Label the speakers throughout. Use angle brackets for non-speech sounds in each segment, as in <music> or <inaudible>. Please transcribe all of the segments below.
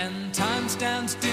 Speaker 1: and time stands still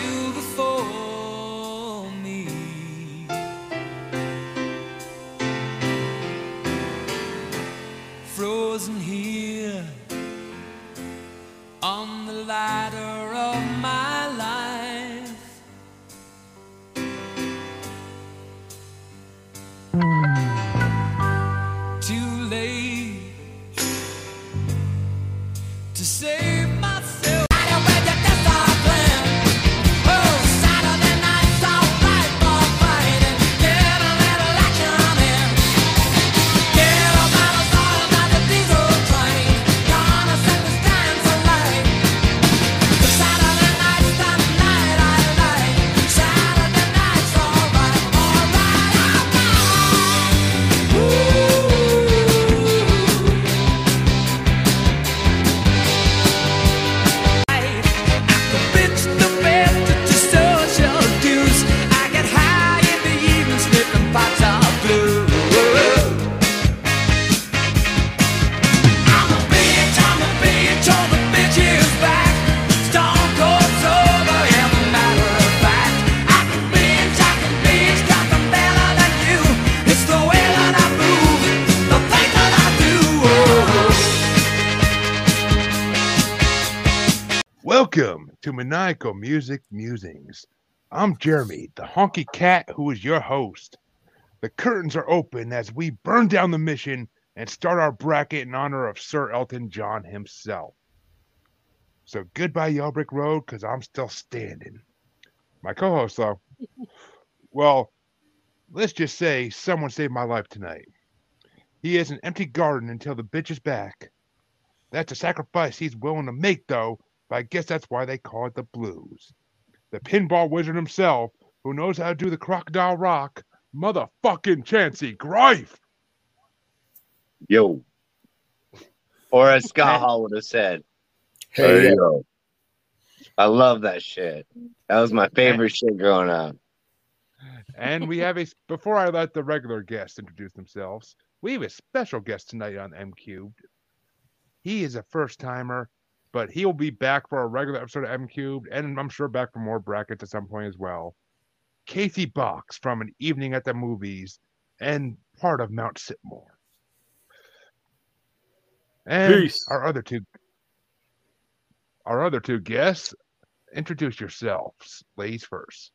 Speaker 2: Music Musings. I'm Jeremy, the honky cat who is your host. The curtains are open as we burn down the mission and start our bracket in honor of Sir Elton John himself. So goodbye, Yellow Brick Road, because I'm still standing. My co host, though, well, let's just say someone saved my life tonight. He is an empty garden until the bitch is back. That's a sacrifice he's willing to make, though, but I guess that's why they call it the blues. The pinball wizard himself, who knows how to do the crocodile rock, motherfucking Chancey Grife.
Speaker 3: Yo. Or as Scott Hall would have said,
Speaker 4: Hey,
Speaker 3: "Hey, yo. I love that shit. That was my favorite shit growing up.
Speaker 2: And we have a before I let the regular guests introduce themselves, we have a special guest tonight on M Cubed. He is a first timer, but he will be back for a regular episode of M Cubed, and I'm sure back for more brackets at some point as well. Kasey Box from an evening at the movies and part of Mount Sitmore. And
Speaker 4: Peace.
Speaker 2: our other two our other two guests, introduce yourselves, ladies first.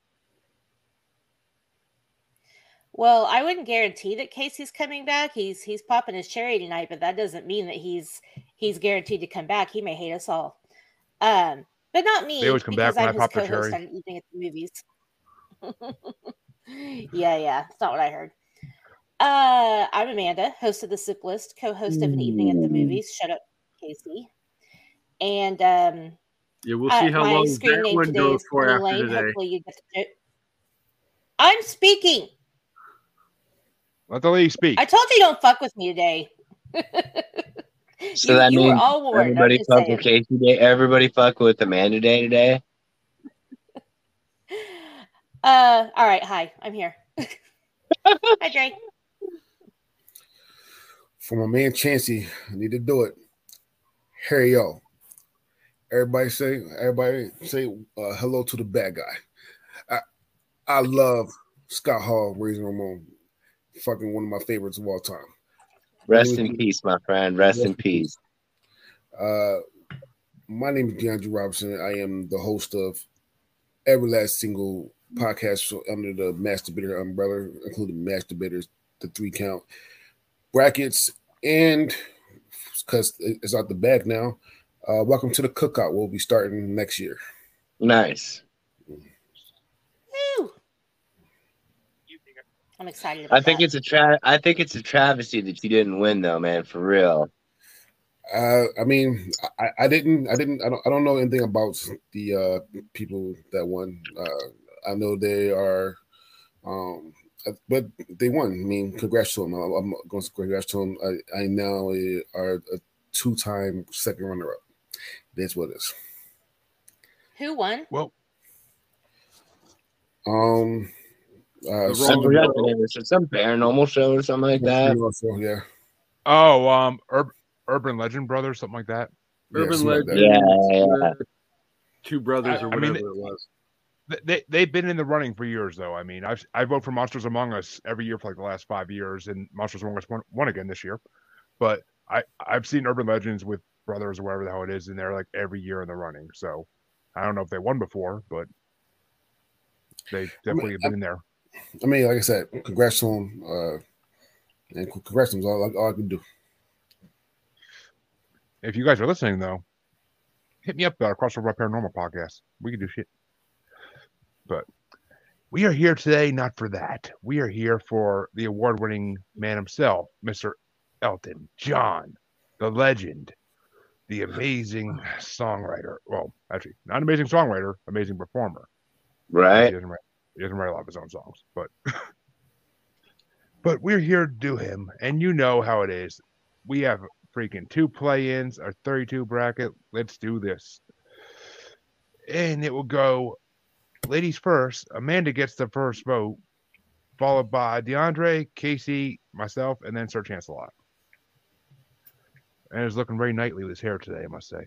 Speaker 5: Well, I wouldn't guarantee that Kasey's coming back. He's he's popping his cherry tonight, but that doesn't mean that he's he's guaranteed to come back. He may hate us all. Um, but not me.
Speaker 2: They always come back when
Speaker 5: I'm
Speaker 2: I
Speaker 5: his
Speaker 2: pop their
Speaker 5: co-host
Speaker 2: cherry.
Speaker 5: on Evening at the Movies. <laughs> yeah, yeah. It's not what I heard. Uh, I'm Amanda, host of the Sip List, co-host of an Evening at the Movies. Shut up, Kasey. And um,
Speaker 4: Yeah, we'll
Speaker 5: uh,
Speaker 4: see how long
Speaker 5: screen
Speaker 4: that
Speaker 5: name
Speaker 4: one
Speaker 5: today
Speaker 4: goes
Speaker 5: is
Speaker 4: for after
Speaker 5: Lane.
Speaker 4: today.
Speaker 5: Hopefully you get the joke. I'm speaking.
Speaker 2: Let the lady speak.
Speaker 5: I told you don't fuck with me today. <laughs>
Speaker 3: So
Speaker 5: You-
Speaker 3: that
Speaker 5: you were
Speaker 3: means
Speaker 5: all warned,
Speaker 3: everybody fuck with Kasey Day. Everybody fuck with Amanda Day today. <laughs>
Speaker 5: Uh, all right. Hi, I'm here. <laughs> hi, Dre.
Speaker 6: For my man Chancey, I need to do it. Here yo. Everybody say, everybody say uh, hello to the bad guy. I I love Scott Hall, Razor Ramon. Fucking one of my favorites of all time.
Speaker 3: Rest in peace, my friend. Rest in peace.
Speaker 6: Uh, my name is Diandre Robinson. I am the host of every last single podcast under the Mass-Debater umbrella, including Mass-Debaters, the three count brackets, and because it's out the bag now. Uh, welcome to the cookout. We'll be starting next year.
Speaker 3: Nice.
Speaker 5: I'm excited. About
Speaker 3: I think
Speaker 5: that.
Speaker 3: it's a tra- I think it's a travesty that you didn't win though, man. For real.
Speaker 6: Uh, I mean, I, I didn't, I didn't, I don't, I don't know anything about the uh, people that won. Uh, I know they are, um, but they won. I mean, congrats to them. I'm, I'm going to congrats to them. I, I now are a two-time second runner-up. That's what it is.
Speaker 5: Who won?
Speaker 2: Well,
Speaker 6: Um, uh,
Speaker 4: The wrong-
Speaker 3: the name. It's some paranormal show or something like that.
Speaker 6: Also, yeah,
Speaker 2: oh, um, Ur- Urban Legend Brothers, something like that.
Speaker 6: yeah,
Speaker 4: Urban
Speaker 6: something like
Speaker 4: Legend.
Speaker 6: that.
Speaker 3: Yeah, yeah.
Speaker 4: two brothers
Speaker 2: I-
Speaker 4: or
Speaker 2: I mean,
Speaker 4: whatever it was.
Speaker 2: They they've been in the running for years, though. I mean, I've I vote for Monsters Among Us every year for like the last five years, and Monsters Among Us won, won again this year. But I I've seen Urban Legends with brothers or whatever the hell it is, and they're like every year in the running. So I don't know if they won before, but they definitely have been in there.
Speaker 6: I mean, like I said, congrats to him. Uh, and congrats to him is all, all I can do.
Speaker 2: If you guys are listening, though, hit me up at about Crossover Up Paranormal podcast. We can do shit. But we are here today not for that. We are here for the award winning man himself, Mr. Elton John, the legend, the amazing songwriter. Well, actually, not amazing songwriter, amazing performer.
Speaker 3: Right?
Speaker 2: He doesn't write a lot of his own songs, but <laughs> but we're here to do him, and you know how it is. We have freaking two play-ins, our 32 bracket. Let's do this, and it will go. Ladies first. Amanda gets the first vote, followed by Diandre, Kasey, myself, and then Sir Chancelot. And it's looking very knightly with his hair today, I must say.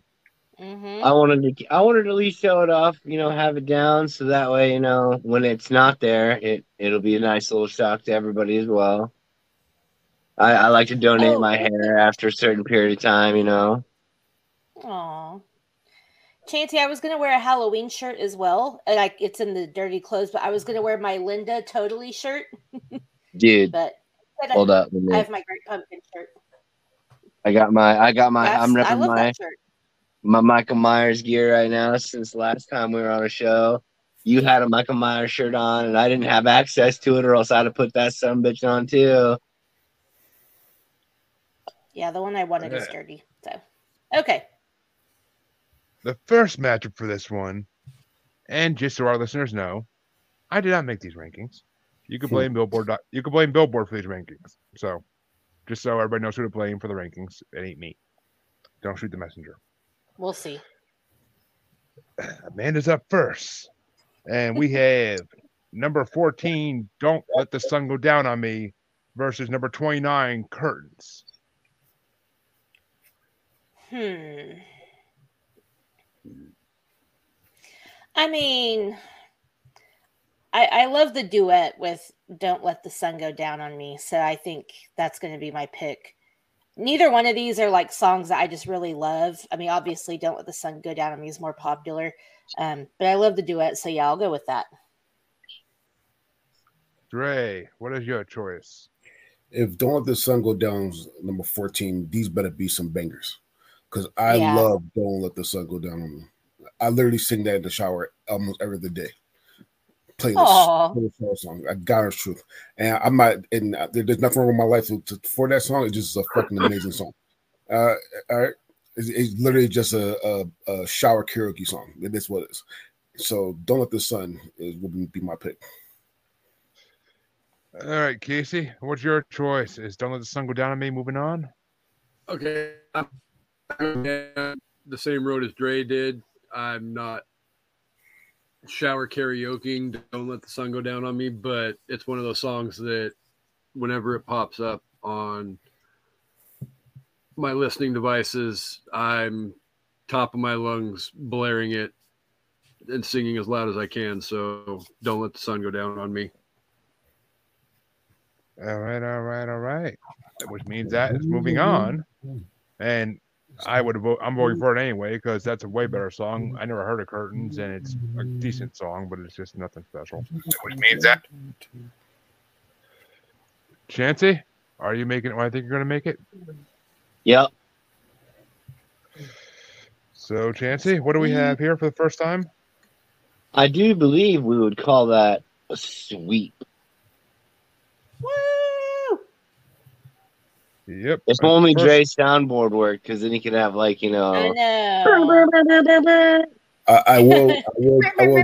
Speaker 5: Hmm
Speaker 3: I wanted to I wanted to at least show it off, you know, have it down so that way, you know, when it's not there, it it'll be a nice little shock to everybody as well. I, I like to donate
Speaker 5: Oh.
Speaker 3: my hair after a certain period of time, you know.
Speaker 5: Aw. Chanty, I was gonna wear a Halloween shirt as well. Like it's in the dirty clothes, but I was gonna wear my Linda Totally shirt. <laughs>
Speaker 3: Dude,
Speaker 5: But but
Speaker 3: hold up. a
Speaker 5: I have my Great Pumpkin shirt.
Speaker 3: I got my I got my
Speaker 5: That's-
Speaker 3: I'm
Speaker 5: I
Speaker 3: repping my
Speaker 5: that shirt.
Speaker 3: My Michael Myers gear right now since last time we were on a show. You had a Michael Myers shirt on and I didn't have access to it or else I'd have put that son of a bitch on too.
Speaker 5: Yeah, the one I wanted is dirty. So okay.
Speaker 2: the first matchup for this one, and just so our listeners know, I did not make these rankings. You can
Speaker 6: Hmm.
Speaker 2: blame Billboard. You can blame Billboard for these rankings. So, just so everybody knows who to blame for the rankings, it ain't me. Don't shoot the messenger.
Speaker 5: We'll see.
Speaker 2: Amanda's up first, and we have <laughs> number fourteen. Don't let the sun go down on me versus number twenty-nine. Curtains.
Speaker 5: Hmm. I mean, I I love the duet with "Don't Let the Sun Go Down on Me," so I think that's going to be my pick. Neither one of these are like songs that I just really love. I mean, obviously, "Don't Let the Sun Go Down on Me" is more popular, um, but I love the duet, so yeah, I'll go with that.
Speaker 2: Dre, what is your choice?
Speaker 6: If Don't Let the Sun Go Down is number 14, these better be some bangers. Because I
Speaker 5: Yeah.
Speaker 6: love Don't Let the Sun Go Down on me. I literally sing that in the shower almost every other day. Playlist.
Speaker 5: Aw.
Speaker 6: playlist song. I got it's truth. And I'm not, and there- there's nothing wrong with my life to, to- for that song. It's just a fucking amazing song. Uh, all right. It's, it's literally just a, a, a shower karaoke song. It is what it is. So Don't Let the Sun is would be my pick.
Speaker 2: All right, Kasey, what's your choice? Is "Don't Let the Sun Go Down on Me"? Moving on.
Speaker 4: Okay. I'm the same road as Dre did. I'm not shower karaokeing. Don't let the sun go down on me, but it's one of those songs that whenever it pops up on my listening devices, I'm top of my lungs blaring it and singing as loud as I can. So don't let the sun go down on me.
Speaker 2: All right, all right, all right. Which means that is moving on. And I would vote. I'm voting for it anyway because that's a way better song. I never heard of Curtains, and it's a decent song, but it's just nothing special. Which means that Chancy, are you making it? I think you're going to make it.
Speaker 3: Yep.
Speaker 2: So, Chancy, what do we have here for the first time?
Speaker 3: I do believe we would call that a sweep.
Speaker 2: Yep.
Speaker 3: If only
Speaker 2: first-
Speaker 3: Dre's soundboard worked, because then he could have like you
Speaker 5: I
Speaker 3: know.
Speaker 5: know.
Speaker 6: I, I will, I <laughs> will, I will,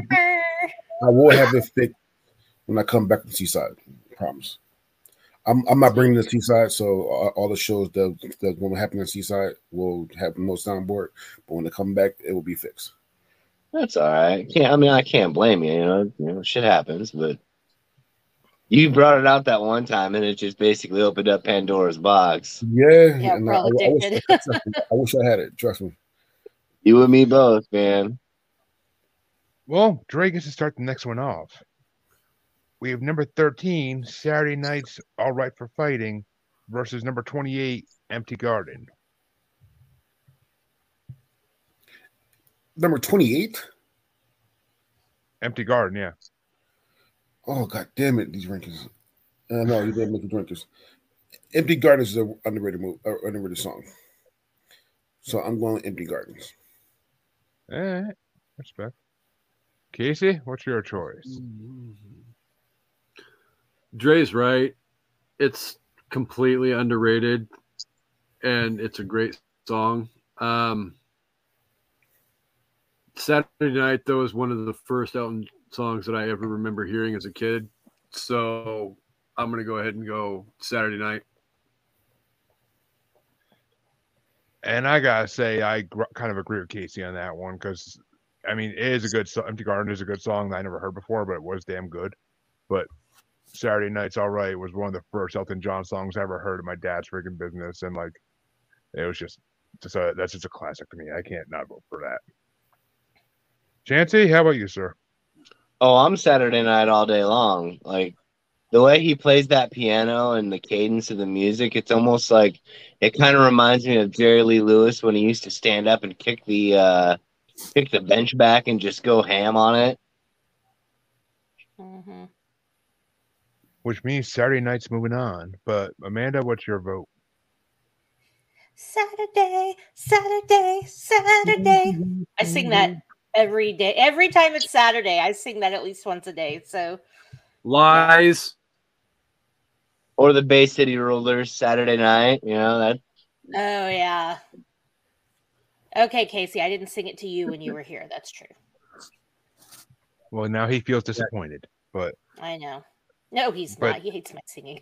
Speaker 6: I will have it <laughs> fixed when I come back to Seaside. Promise. I'm, I'm not bringing the Seaside, so all, all the shows that that going to happen in Seaside will have no soundboard. But when they come back, it will be fixed.
Speaker 3: That's all right. Can't I mean I can't blame you. You know, you know, shit happens, but you brought it out that one time, and it just basically opened up Pandora's box.
Speaker 6: Yeah,
Speaker 5: Yeah, we're
Speaker 6: I,
Speaker 5: all
Speaker 6: I, I wish. I wish I had it. Trust me.
Speaker 3: You and me both, man.
Speaker 2: Well, Dre gets to start the next one off. We have number 13, Saturday Night's All Right for Fighting versus number 28, Empty Garden.
Speaker 6: Number 28.
Speaker 2: Empty Garden, yeah.
Speaker 6: Oh god damn it, these drinkers. Uh, no, you didn't make the rankings. Empty Gardens is an underrated move, uh, underrated song. So I'm going Empty Gardens.
Speaker 2: All right. Respect. Kasey, what's your choice?
Speaker 4: Mm-hmm. Dre's right. It's completely underrated and it's a great song. Um, Saturday Night, though, is one of the first Elton songs that I ever remember hearing as a kid. So I'm going to go ahead and go Saturday Night.
Speaker 2: And I gotta say, I gr- kind of agree with Kasey on that one because, I mean, it is a good song. Empty Garden is a good song that I never heard before, but it was damn good. But Saturday Night's All Right was one of the first Elton John songs I ever heard in my dad's freaking business, and like, it was just, just a, that's just a classic to me. I can't not vote for that. Chancey, how about you, sir?
Speaker 3: Oh, I'm Saturday night all day long. Like the way he plays that piano and the cadence of the music, it's almost like it kind of reminds me of Jerry Lee Lewis when he used to stand up and kick the uh kick the bench back and just go ham on it.
Speaker 5: hmm
Speaker 2: Which means Saturday Night's moving on. But Amanda, what's your vote?
Speaker 5: Saturday, Saturday, Saturday. I sing that every day. Every time it's Saturday, I sing that at least once a day. So
Speaker 4: Lies.
Speaker 3: Or the Bay City Rollers Saturday night, you know, that
Speaker 5: Oh yeah. Okay, Kasey, I didn't sing it to you when you were here. That's true.
Speaker 2: Well, now he feels disappointed, but
Speaker 5: I know. No, he's
Speaker 2: But-
Speaker 5: not. He hates my singing.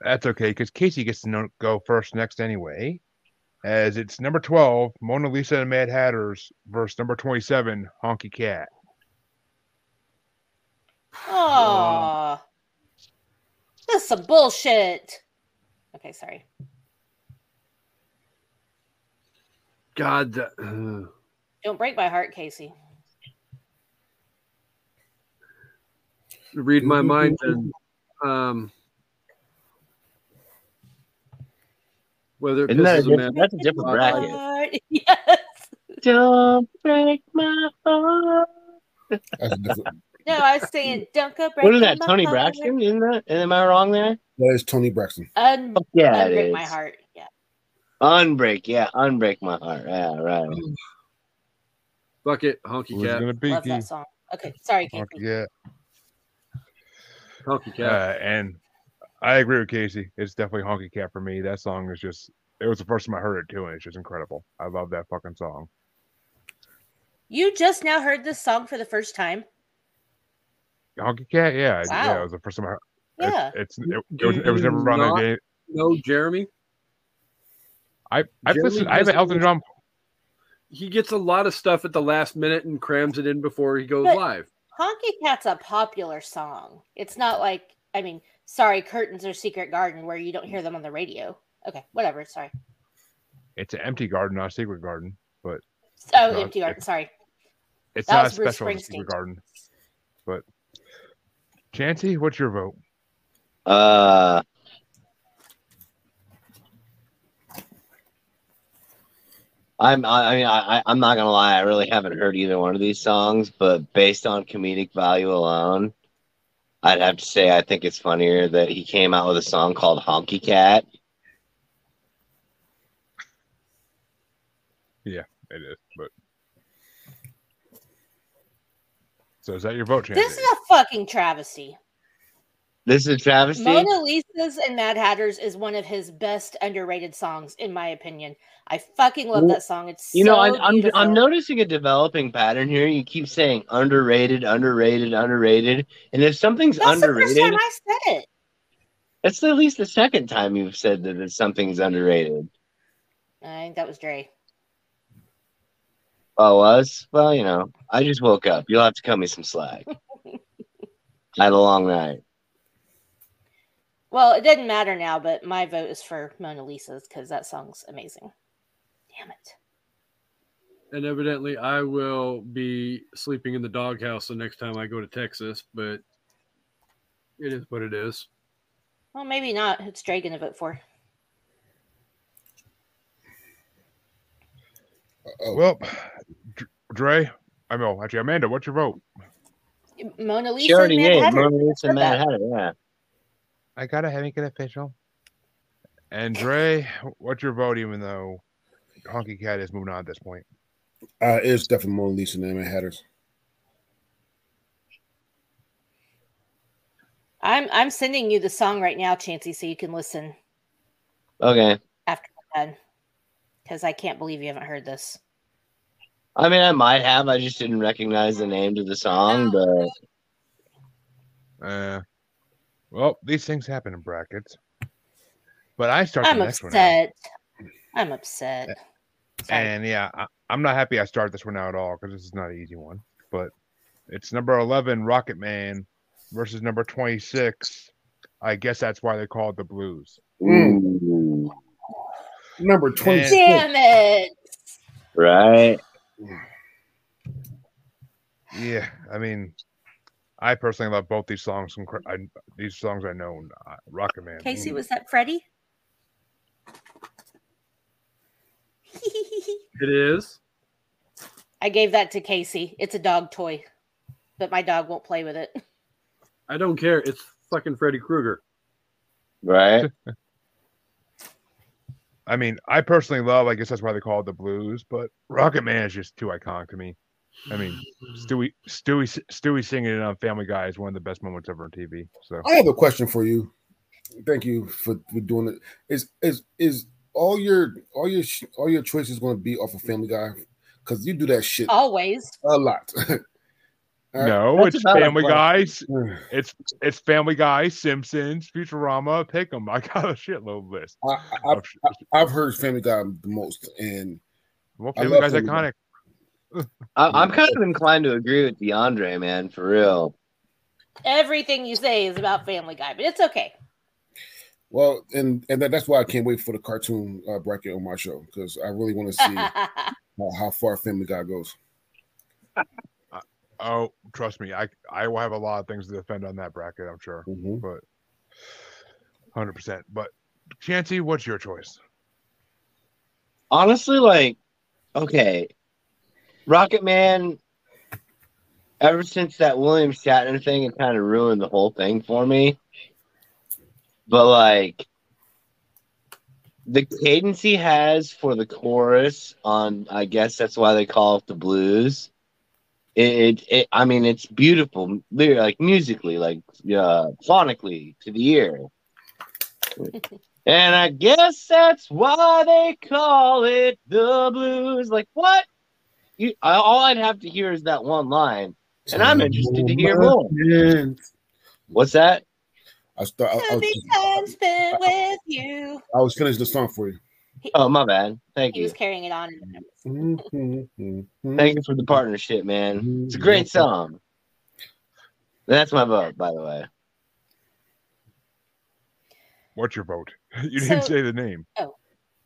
Speaker 2: that's okay because Kasey gets to know, go first next anyway. As it's number 12, Mona Lisa and Mad Hatters versus number 27, Honky Cat.
Speaker 5: Oh, that's some bullshit. Okay, sorry.
Speaker 4: God. that- uh,
Speaker 5: Don't break my heart, Kasey.
Speaker 4: read my mind and um, whether it
Speaker 3: isn't that a
Speaker 4: man
Speaker 3: that's a different bracket.
Speaker 5: Heart. <laughs> Yes.
Speaker 3: Don't break my heart.
Speaker 6: That's a different,
Speaker 5: No, I was saying, don't go break
Speaker 3: What is that?
Speaker 5: my
Speaker 3: Toni
Speaker 5: heart.
Speaker 3: Braxton? Isn't that? Am I wrong there?
Speaker 6: that is Toni Braxton.
Speaker 5: Un-
Speaker 3: Yeah, it
Speaker 5: unbreak my heart. Yeah.
Speaker 3: Unbreak, yeah, unbreak my heart. Yeah, right.
Speaker 4: Fuck it, honky
Speaker 2: Who's
Speaker 4: cat,
Speaker 2: gonna be
Speaker 5: Love that song. Okay, sorry, Kasey.
Speaker 2: Honky Cat?
Speaker 4: honky cat.
Speaker 2: Uh, and I agree with Kasey. It's definitely Honky Cat for me. That song is just, it was the first time I heard it too, and it's just incredible. I love that fucking song.
Speaker 5: You just now heard this song for the first time.
Speaker 2: Honky Cat, yeah, yeah, it was the first time I heard
Speaker 5: Yeah.
Speaker 2: It's, it's it, it was it was never on
Speaker 4: Not-
Speaker 2: the game.
Speaker 4: no, Jeremy.
Speaker 2: I I've
Speaker 4: Jeremy
Speaker 2: listened. I have an
Speaker 4: doesn't
Speaker 2: Elton John.
Speaker 4: He gets a lot of stuff at the last minute and crams it in before he goes
Speaker 5: But-
Speaker 4: live.
Speaker 5: Honky Cat's a popular song. It's not like, I mean, sorry, Curtains or Secret Garden where you don't hear them on the radio. Okay, whatever. Sorry.
Speaker 2: It's an empty garden, not a secret garden.
Speaker 5: but Oh,
Speaker 2: No,
Speaker 5: Empty Garden.
Speaker 2: it's-
Speaker 5: Sorry.
Speaker 2: It's
Speaker 5: That
Speaker 2: not
Speaker 5: was Bruce
Speaker 2: special a
Speaker 5: Springsteen.
Speaker 2: secret garden. But Chancey, what's your vote?
Speaker 3: Uh, I'm. I I mean, I, I- I'm not gonna lie. I really haven't heard either one of these songs, but based on comedic value alone, I'd have to say I think it's funnier that he came out with a song called "Honky Cat."
Speaker 2: Yeah, it is, but so is that your vote, Chancey?
Speaker 5: This is a fucking travesty.
Speaker 3: This is a travesty.
Speaker 5: Mona Lisa's and Mad Hatters is one of his best underrated songs, in my opinion. I fucking love that song. It's
Speaker 3: You know,
Speaker 5: so
Speaker 3: I, I'm. I'm noticing a developing pattern here. You keep saying underrated, underrated, underrated, and if something's
Speaker 5: That's
Speaker 3: underrated,
Speaker 5: the first time I said it.
Speaker 3: that's at least the second time you've said that something's underrated.
Speaker 5: I think that was Dre.
Speaker 3: Oh, was? Well, you know, I just woke up. You'll have to cut me some slack. I <laughs> had a long night.
Speaker 5: Well, it doesn't matter now, but my vote is for Mona Lisa's because that song's amazing. Damn it.
Speaker 4: And evidently, I will be sleeping in the doghouse the next time I go to Texas, but it is what it is.
Speaker 5: Well, maybe not. It's Dre gonna vote for.
Speaker 6: Oh,
Speaker 2: Well, Dr- Dre, I know actually Amanda. What's your vote?
Speaker 5: Mona Lisa.
Speaker 3: She already
Speaker 5: Mad
Speaker 3: did.
Speaker 5: Hatter.
Speaker 3: Mona Lisa
Speaker 5: Said
Speaker 3: Mad. Hatter, yeah.
Speaker 2: I gotta have it official. And Dre, what's your vote? Even though Honky Cat is moving on at this point.
Speaker 6: uh, it's definitely Mona Lisa and Mad Hatters.
Speaker 5: I'm I'm sending you the song right now, Chancey, so you can listen
Speaker 3: Okay.
Speaker 5: after we're done. Because I can't believe you haven't heard this.
Speaker 3: I mean, I might have. I just didn't recognize the name to the song, but
Speaker 2: Uh, well, these things happen in brackets. But I start
Speaker 5: I'm
Speaker 2: the next one out.
Speaker 5: upset. I'm upset. Sorry.
Speaker 2: And yeah, I, I'm not happy I start this one out at all because this is not an easy one. But it's number 11, Rocket Man, versus number 26. I guess that's why they call it the Blues.
Speaker 6: Mm. Number 26.
Speaker 5: Damn it!
Speaker 3: right?
Speaker 2: Yeah, I mean, I personally love both these songs. From, I, these songs I know, uh, Rocket Man. Kasey,
Speaker 5: was that Freddy? <laughs>
Speaker 4: It is.
Speaker 5: I gave that to Kasey. It's a dog toy, but my dog won't play with it.
Speaker 4: I don't care. It's fucking Freddy Krueger.
Speaker 3: Right? <laughs>
Speaker 2: I mean, I personally love. I guess that's why they call it the Blues. But Rocket Man is just too iconic to me. I mean, <sighs> Stewie, Stewie, Stewie singing it on Family Guy is one of the best moments ever on TV. So
Speaker 6: I have a question for you. Thank you for, for doing it. Is is is all your all your all your choices going to be off of Family Guy? Because you do that shit
Speaker 5: Always.
Speaker 6: a lot. <laughs> All right.
Speaker 2: no,
Speaker 3: That's
Speaker 2: it's Family
Speaker 3: point.
Speaker 2: Guys. <sighs> It's it's Family Guy, Simpsons, Futurama. Pick 'em. <laughs> I got a shitload list.
Speaker 6: I, I,
Speaker 2: Of sh-
Speaker 6: I've heard Family Guy the most, and
Speaker 2: well,
Speaker 6: I
Speaker 2: Family
Speaker 6: love
Speaker 2: Guy's
Speaker 6: Family Guy.
Speaker 2: iconic.
Speaker 3: I, I'm kind of inclined to agree with Diandre, man, for real.
Speaker 5: Everything you say is about Family Guy, but it's okay.
Speaker 6: well, and and that, that's why I can't wait for the cartoon uh, bracket on my show because I really want to see <laughs> how, how far Family Guy goes.
Speaker 2: Oh, trust me, I I will have a lot of things to defend on that bracket. I'm sure,
Speaker 6: Mhm.
Speaker 2: but hundred percent. But Chancey, what's your choice?
Speaker 3: Honestly, like, okay, Rocket Man. Ever since that William Shatner thing, it kind of ruined the whole thing for me. But like, the cadence he has for the chorus on, I guess that's why they call it the blues. It, it, it I mean, it's beautiful, like musically, like uh, phonically to the ear. And I guess that's why they call it the blues. Like what? You, all I'd have to hear is that one line, and I'm interested to hear more. What's that?
Speaker 6: I start. I, I,
Speaker 5: To
Speaker 6: was,
Speaker 5: time spent with you.
Speaker 6: I was finished the song for you.
Speaker 3: Oh, my bad. Thank
Speaker 5: He
Speaker 3: you.
Speaker 5: He was carrying it on. Mm-hmm.
Speaker 3: Thank you for the partnership, man. It's a great mm-hmm. song. That's my vote, by the way.
Speaker 2: What's your vote? <laughs> You didn't say the name.
Speaker 3: Oh,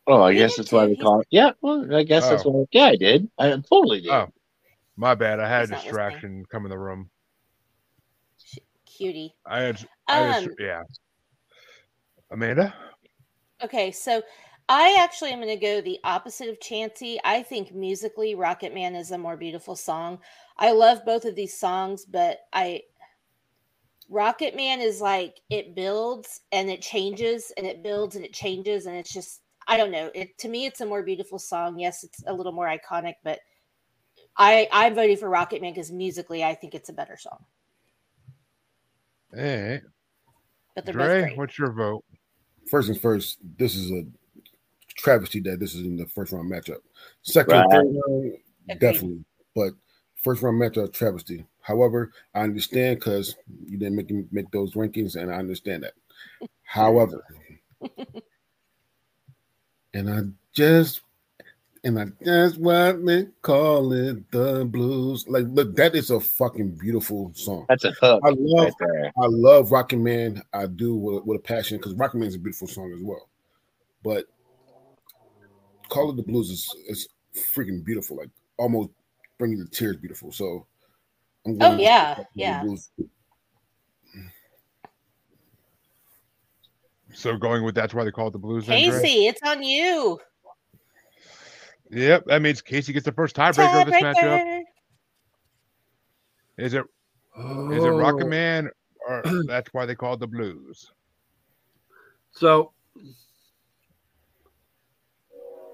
Speaker 3: I
Speaker 5: You
Speaker 3: guess that's why
Speaker 5: too.
Speaker 3: they call it. Yeah, well, I guess that's
Speaker 2: Oh.
Speaker 3: why. Yeah, I did. I totally did.
Speaker 2: Oh. My bad. I had a
Speaker 5: not listening.
Speaker 2: distraction come in the room.
Speaker 5: Cutie.
Speaker 2: I had, I had
Speaker 5: Um,
Speaker 2: yeah. Amanda,
Speaker 5: Okay, so I actually am going to go the opposite of Chancey. I think musically, Rocket Man is a more beautiful song. I love both of these songs, but I Rocket Man is like it builds and it changes and it builds and it changes and it's just I don't know. It to me, it's a more beautiful song. Yes, it's a little more iconic, but I I'm voting for Rocket Man because musically, I think it's a better song.
Speaker 2: hey,
Speaker 5: But
Speaker 2: Dre, what's your vote?
Speaker 6: First and first, this is a travesty that this is in the first round matchup. Second,
Speaker 3: Right.
Speaker 6: third round,
Speaker 5: Agreed.
Speaker 6: definitely, but first round matchup travesty. However, I understand because you didn't make make those rankings, and I understand that. <laughs> However, <laughs> and I just and I just what they call it the blues. Like, look, that is a fucking beautiful song.
Speaker 3: That's a hook
Speaker 6: I love
Speaker 3: right.
Speaker 6: I love Rockin' Man. I do with, with a passion because Rockin' Man is a beautiful song as well. But Call It the Blues is, is freaking beautiful. Like almost bringing the tears. Beautiful. So. I'm going
Speaker 5: Oh
Speaker 6: with
Speaker 5: yeah, yeah.
Speaker 6: Blues.
Speaker 2: So going with that's why they call it the blues. then, Dre?
Speaker 5: Kasey, it's on you.
Speaker 2: Yep, that means Kasey gets the first tiebreaker of this matchup.
Speaker 5: Tiebreaker.
Speaker 2: Is it
Speaker 4: Oh.
Speaker 2: is it Rocket oh. Man or <clears throat> that's why they call it the blues?
Speaker 4: So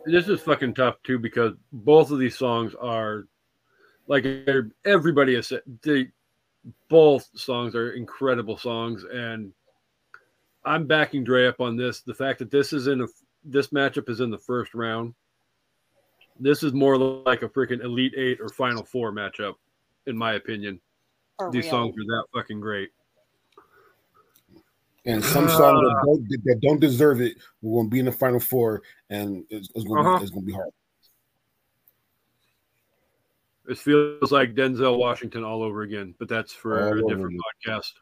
Speaker 4: this is fucking tough too because both of these songs are like everybody has said they both songs are incredible songs and I'm backing Dre up on this. The fact that this is in a this matchup is in the first round. This is more like a freaking Elite Eight or Final Four matchup, in my opinion.
Speaker 5: For
Speaker 4: These
Speaker 5: real.
Speaker 4: songs are that fucking great.
Speaker 6: And some songs that don't, that don't deserve it will going to be in the final four, and it's, it's going to
Speaker 4: Uh-huh.
Speaker 6: be, to be hard.
Speaker 4: It feels like Denzel Washington all over again, but that's for
Speaker 6: All
Speaker 4: a
Speaker 6: over
Speaker 4: different
Speaker 6: again.
Speaker 4: podcast.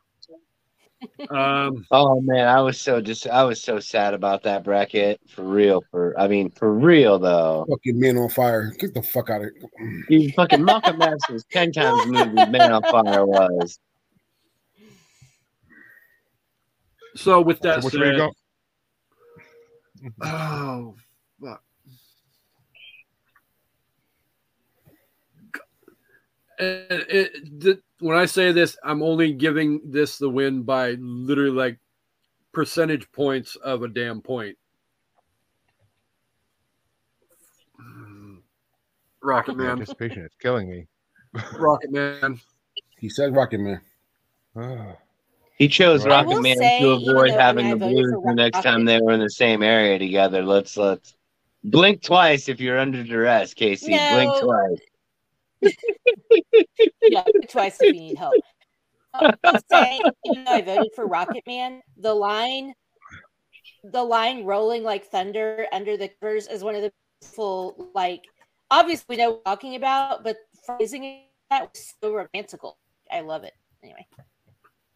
Speaker 4: Um,
Speaker 3: Oh man, I was so just I was so sad about that bracket for real. For I mean, for real though.
Speaker 6: Fucking men on fire. Get the fuck out of here.
Speaker 3: You fucking Malcolm <laughs> X was ten times movie Man on Fire was.
Speaker 4: so with that
Speaker 2: So which way you
Speaker 4: said,
Speaker 2: go?
Speaker 4: oh fuck. And it, th- when I say this, I'm only giving this the win by literally like percentage points of a damn point. Rocket Man,
Speaker 2: anticipation is killing me.
Speaker 4: Rocket Man.
Speaker 6: He said Rocket Man. <sighs>
Speaker 3: He chose
Speaker 2: Well, I
Speaker 3: Rocket
Speaker 5: will
Speaker 3: Man
Speaker 5: say,
Speaker 3: to avoid having the Blues the next
Speaker 5: Rocket-
Speaker 3: time they were in the same area together. Let's let's blink twice if you're under duress, Kasey. Blink twice. <laughs>
Speaker 5: yeah, <laughs> twice if you need help. I will even though I voted for Rocket Man, the line, the line "rolling like thunder" under the covers is one of the full like, obviously we know what we're talking about, but phrasing that was so romantical. I love it. Anyway,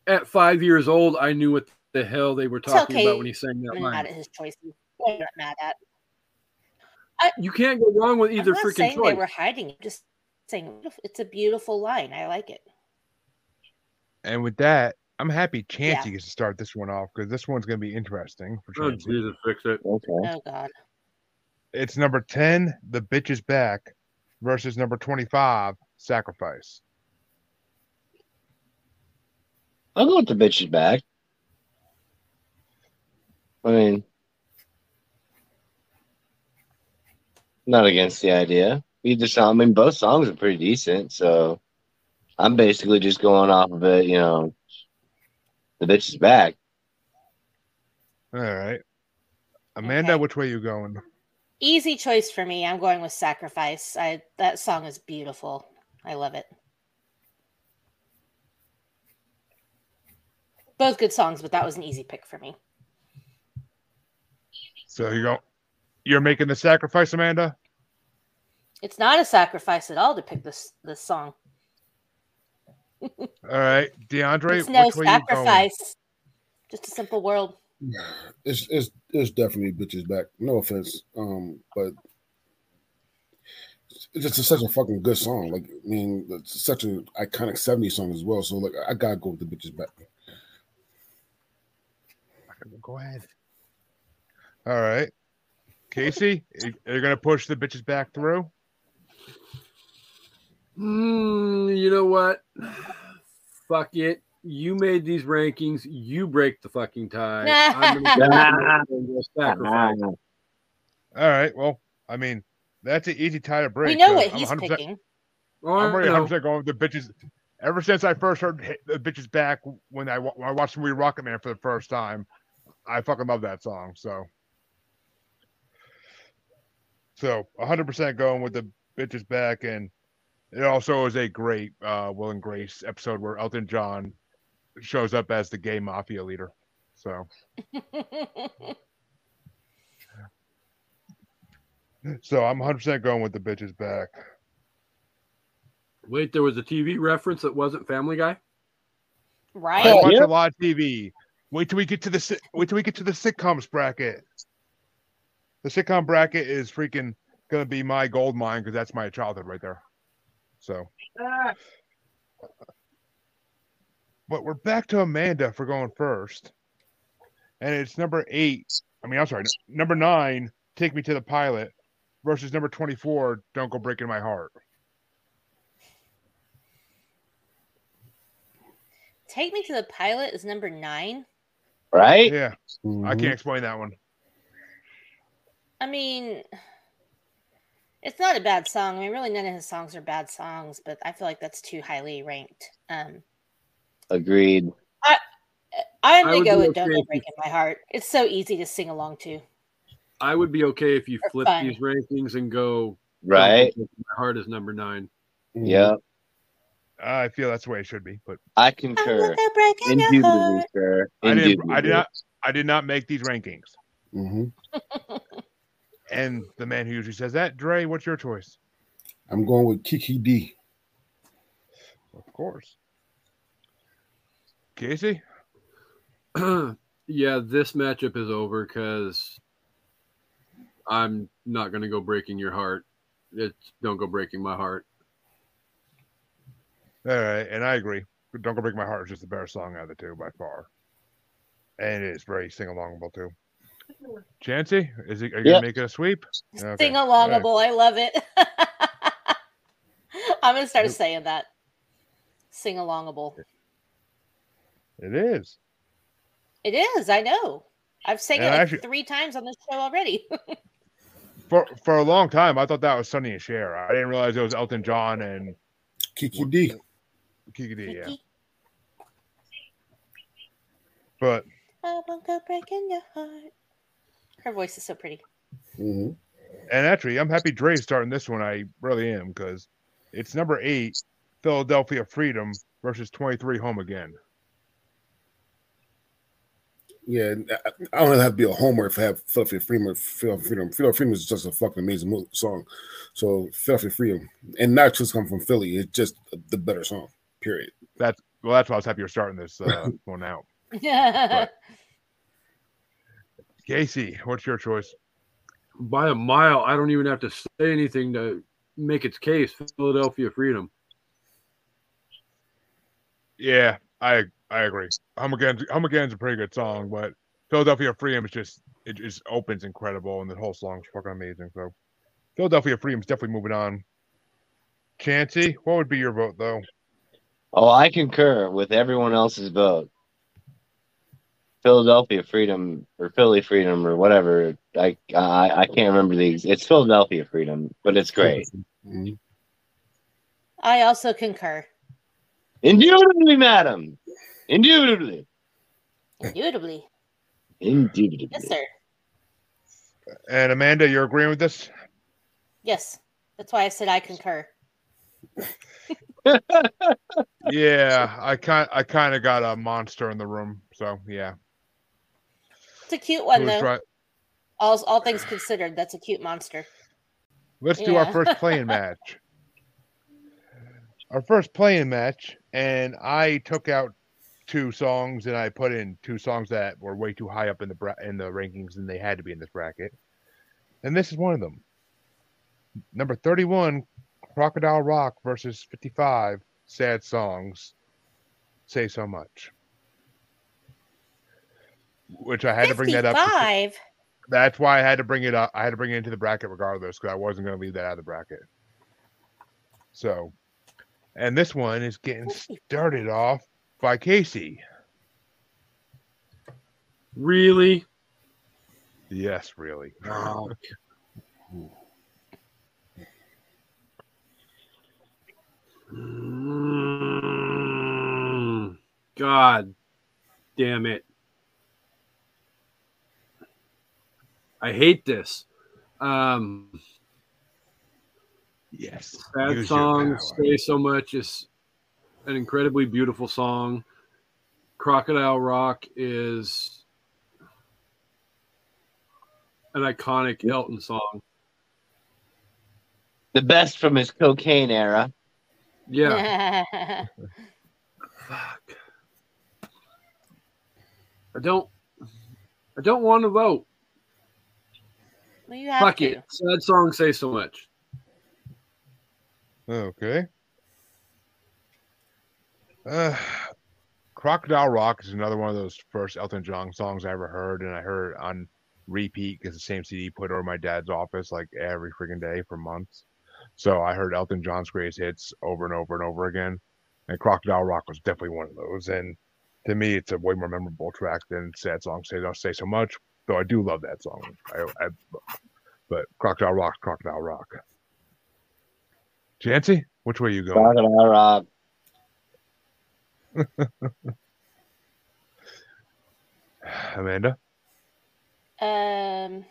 Speaker 4: At five years old, I knew what the hell they were talking
Speaker 5: okay.
Speaker 4: about when he sang that
Speaker 5: I'm not mad
Speaker 4: line.
Speaker 5: at his choices. I'm not mad at.
Speaker 4: You can't go wrong with either
Speaker 5: I'm not
Speaker 4: freaking
Speaker 5: saying
Speaker 4: choice.
Speaker 5: they were hiding. Just saying it's a beautiful line. I like it.
Speaker 2: And with that, I'm happy Chancey
Speaker 5: Yeah.
Speaker 2: gets to start this one off because this one's going to be interesting for
Speaker 4: Oh Jesus, fix it.
Speaker 3: Okay.
Speaker 5: Oh God.
Speaker 2: It's number 10, The Bitch is Back, versus number 25, Sacrifice.
Speaker 3: I'll go with the bitches back. I mean, not against the idea. Either song, I mean, both songs are pretty decent. So I'm basically just going off of it. You know, the bitch is back.
Speaker 2: All right. Amanda,
Speaker 5: Okay.
Speaker 2: which way you going?
Speaker 5: Easy choice for me. I'm going with Sacrifice. I that song is beautiful. I love it. Both good songs, but that was an easy pick for me.
Speaker 2: So you go. You're making the sacrifice, Amanda?
Speaker 5: It's not a sacrifice at all to pick this this song. <laughs>
Speaker 2: All right. Diandre,
Speaker 5: It's no
Speaker 2: which way you going?
Speaker 5: sacrifice. Just a simple world.
Speaker 6: It's it's it's definitely bitches back. No offense, um, but it's just such a fucking good song. Like I mean, it's such an iconic '70s song as well. So like, I gotta go with the bitches back.
Speaker 2: Go ahead. All right. Kasey, you- you're going to push the bitches back through?
Speaker 4: Mm, you know what? Fuck it. You made these rankings. You break the fucking tie. I'm gonna <laughs> go sacrifice.
Speaker 2: All right. Well, I mean, that's an easy tie to break.
Speaker 5: we know
Speaker 2: 'cause
Speaker 5: what
Speaker 2: I'm
Speaker 5: he's
Speaker 2: 100%
Speaker 5: picking.
Speaker 2: I'm already 100 percent going with the bitches. Ever since I first heard the bitches back when I when I watched the movie Rocket Man for the first time, I fucking love that song. So, so 100 percent going with the bitches back, and it also is a great uh, Will and Grace episode where Elton John shows up as the gay mafia leader. So, <laughs> so I'm 100 percent going with the bitches back.
Speaker 4: Wait, there was a TV reference that wasn't Family Guy. Right.
Speaker 2: I
Speaker 5: right?
Speaker 2: watch
Speaker 3: Yep.
Speaker 2: a lot of TV. Wait till we get to the si- wait till we get to the sitcoms bracket. The sitcom bracket is freaking gonna be my gold mine because that's my childhood right there. So, but we're back to Amanda for going first, and it's number eight. I mean, I'm sorry, number nine. Take me to the pilot versus number twenty-four. Don't go breaking my heart.
Speaker 5: Take Me to the Pilot is number nine.
Speaker 3: Right?
Speaker 2: Yeah, I
Speaker 6: Mhm.
Speaker 2: can't explain that one.
Speaker 5: I mean, it's not a bad song. I mean, really, none of his songs are bad songs, but I feel like that's too highly ranked. Um,
Speaker 3: Agreed.
Speaker 4: I,
Speaker 5: I'm
Speaker 4: gonna
Speaker 5: go
Speaker 4: be
Speaker 5: with "Don't
Speaker 4: Break
Speaker 5: Go
Speaker 4: if you-
Speaker 5: My Heart." It's so easy to sing along to.
Speaker 4: I would be okay if you
Speaker 5: For
Speaker 4: flip
Speaker 5: fun.
Speaker 4: these rankings and go
Speaker 3: Right?
Speaker 4: My heart is number nine.
Speaker 6: Mhm.
Speaker 3: Yeah.
Speaker 2: I feel that's the way it should be, but
Speaker 3: I
Speaker 5: I'm
Speaker 3: concur.
Speaker 5: gonna breaking your
Speaker 3: Indubitably,
Speaker 5: heart.
Speaker 3: sir.
Speaker 2: I didn't. I did not. I did not make these rankings.
Speaker 6: Mhm. <laughs>
Speaker 2: And the man who usually says that, Dre, what's your choice?
Speaker 6: I'm going with Kiki Dee.
Speaker 2: Of course. Kasey? <clears throat>
Speaker 4: yeah, this matchup is over because I'm not going to go breaking your heart. It's don't go breaking my heart.
Speaker 2: All right, and I agree. Don't Go Break My Heart is just the better song out of the two by far. And it is very sing alongable too. Chancey, is it are you
Speaker 3: Yeah.
Speaker 2: gonna make it a sweep? Okay.
Speaker 5: Sing
Speaker 2: All right.
Speaker 5: alongable. I love it. <laughs> I'm gonna start
Speaker 2: Yep.
Speaker 5: saying that. Sing alongable.
Speaker 2: It is.
Speaker 5: It is. I know. I've sang it like
Speaker 2: actually-
Speaker 5: three times on this show already. <laughs>
Speaker 2: For for a long time, I thought that was Sonny and Cher. I didn't realize it was Elton John and
Speaker 6: Kiki Dee.
Speaker 2: Kiki Dee. Yeah, but
Speaker 5: I won't go breaking your heart. Her voice is so pretty.
Speaker 6: Mhm.
Speaker 2: and actually, I'm happy Dre's starting this one. I really am because it's number eight, Philadelphia Freedom versus 23 Home Again.
Speaker 6: Yeah, I, I don't have to be a homer if I have Philadelphia Freedom. Philadelphia Freedom. Philadelphia Freedom is just a fucking amazing song. So Philadelphia Freedom, and not just come from Philly. It's just the better song. Period.
Speaker 2: That's well, that's why I was happy you're starting this uh, <laughs> one out. <laughs>
Speaker 5: Yeah.
Speaker 2: Kasey, what's your choice?
Speaker 4: By a mile, I don't even have to say anything to make its case. Philadelphia Freedom.
Speaker 2: Yeah, I I agree. Home Again, Home Again's a pretty good song, but Philadelphia Freedom is just it just opens incredible, and the whole song's fucking amazing. So Philadelphia Freedom's definitely moving on. Chancey, what would be your vote though?
Speaker 3: Oh, I concur with everyone else's vote. Philadelphia Freedom or Philly Freedom or whatever. I I, I can't remember these. It's Philadelphia Freedom, but it's great.
Speaker 6: Mhm.
Speaker 5: I also concur.
Speaker 3: Indubitably, madam. Indubitably.
Speaker 5: Indubitably.
Speaker 3: Indubitably.
Speaker 5: Yes, sir.
Speaker 2: And Amanda, you're agreeing with this?
Speaker 5: Yes. That's why I said I concur. <laughs>
Speaker 2: Yeah, I kind I kind of got a monster in the room, so yeah.
Speaker 5: It's a cute one though.
Speaker 2: right?
Speaker 5: All all things considered, that's a cute monster.
Speaker 2: Let's do our first play-in <laughs> match. Our first play-in match, and I took out two songs and I put in two songs that were way too high up in the bra- in the rankings and they had to be in this bracket. And this is one of them. Number 31, Crocodile Rock versus 55, Sad Songs. Say so much. Which I had to bring that up. because-
Speaker 5: Fifty-five.
Speaker 2: that's why I had to bring it up. I had to bring it into the bracket regardless because I wasn't going to leave that out of the bracket. So, and this one is getting started off by Kasey.
Speaker 4: Really?
Speaker 2: Yes, really. <laughs>
Speaker 4: Oh, Mm, God damn it. I hate this. Um,
Speaker 2: Yes.
Speaker 4: Sad
Speaker 2: Use
Speaker 4: song,
Speaker 2: power.
Speaker 4: Say So Much is an incredibly beautiful song. Crocodile Rock is an iconic Elton song.
Speaker 3: The best from his cocaine era.
Speaker 4: Yeah. <laughs> Fuck. I don't I don't want to vote.
Speaker 5: Well, you have
Speaker 4: Fuck
Speaker 5: to.
Speaker 4: it. Sad song say so much.
Speaker 2: Okay. Uh, Crocodile Rock is another one of those first Elton John songs I ever heard, and I heard it on repeat because the same CD put over my dad's office like every freaking day for months. So I heard Elton John's greatest hits over and over and over again, and Crocodile Rock was definitely one of those. And to me, it's a way more memorable track than Sad Song Say Don't Say So Much. Though I do love that song. I, I but Crocodile Rock, Crocodile Rock. Jancy, which way you going?
Speaker 3: Crocodile Rock. <sighs>
Speaker 2: Amanda?
Speaker 5: Um,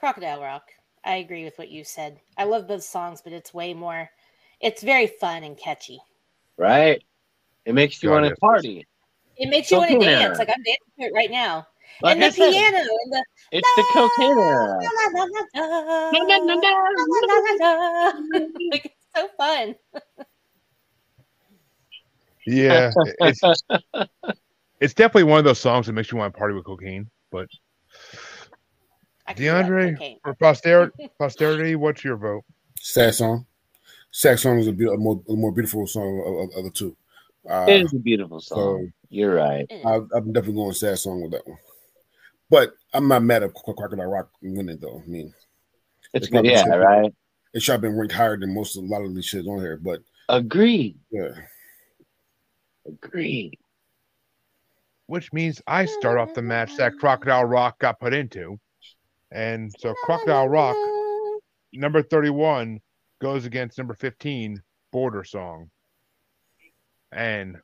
Speaker 5: Crocodile Rock. I agree with what you said. I love both songs, but it's way more. It's very fun and catchy.
Speaker 3: Right? It makes you
Speaker 2: God,
Speaker 3: want
Speaker 2: yes.
Speaker 3: to party.
Speaker 5: It makes you want to dance.
Speaker 3: era.
Speaker 5: Like I'm dancing to it right now.
Speaker 3: Like
Speaker 5: and
Speaker 3: I
Speaker 5: the
Speaker 3: said,
Speaker 5: piano and the
Speaker 3: it's the cocaine era.
Speaker 5: like it's so fun.
Speaker 2: Yeah, <laughs> it's it's definitely one of those songs that makes you want to party with cocaine. But
Speaker 5: I can do that with Diandre,
Speaker 2: for posterity, <laughs> posterity, what's your vote?
Speaker 6: Sad song. Sad song is a, be- a, more, a more beautiful song of, of, of the two. Uh,
Speaker 3: It is a beautiful
Speaker 6: so
Speaker 3: song. You're right.
Speaker 6: I, I'm definitely going sad song with that one. But I'm not mad at Crocodile Rock winning though. I mean,
Speaker 3: It's
Speaker 6: It's
Speaker 3: good. Yeah,
Speaker 6: true.
Speaker 3: right.
Speaker 6: it should have been ranked higher than most of a lot of these shit on here. But
Speaker 3: Agreed.
Speaker 6: yeah,
Speaker 3: Agreed.
Speaker 2: Which means I start off the match that Crocodile Rock got put into, and so Crocodile Rock number thirty-one goes against number fifteen Border Song, and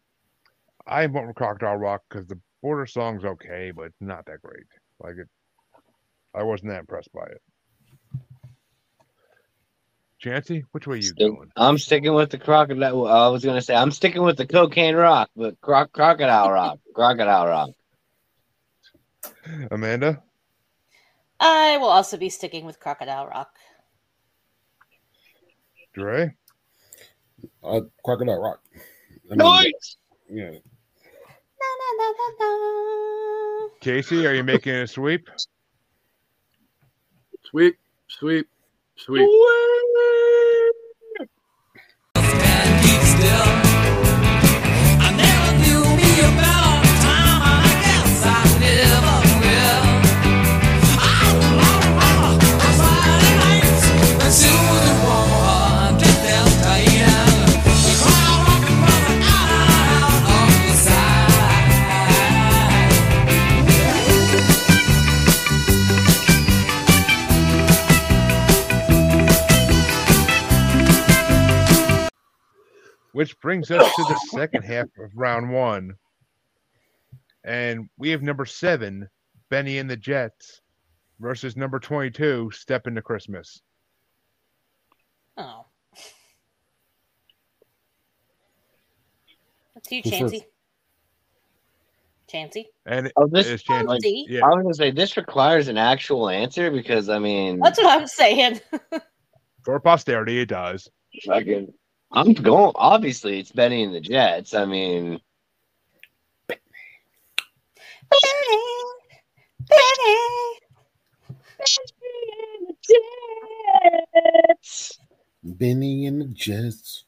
Speaker 2: I vote for Crocodile Rock because the Border Song's okay, but it's not that great. Like it, I wasn't that impressed by it. Chancy, which way are you
Speaker 3: Still-
Speaker 2: going?
Speaker 3: I'm sticking with the crocodile. I was gonna say I'm sticking with the cocaine rock, but croc- crocodile <laughs> rock, crocodile rock.
Speaker 2: Amanda?
Speaker 5: I will also be sticking with Crocodile Rock.
Speaker 2: Dre?
Speaker 6: uh, Crocodile Rock. I mean,
Speaker 3: Nice.
Speaker 6: Yeah,
Speaker 5: Na, na, na, na, na.
Speaker 2: Kasey, are you making a sweep?
Speaker 4: Sweep, sweep, sweep.
Speaker 1: and
Speaker 2: Which brings us to the second half of round one. And we have number seven, Benny and the Jets, versus number 22, Step into Christmas.
Speaker 5: Oh. That's you,
Speaker 6: Who's first?
Speaker 5: Chansey. Chansey.
Speaker 2: And
Speaker 3: Oh, this.
Speaker 2: is Chansey.
Speaker 3: like,
Speaker 2: Yeah.
Speaker 3: I was gonna say this requires an actual answer because I mean,
Speaker 5: That's what I'm saying. <laughs>
Speaker 2: For posterity, it does.
Speaker 3: fucking, I'm going. Obviously, it's Benny and the Jets. I mean,
Speaker 5: Benny, Benny.
Speaker 6: Benny and the Jets.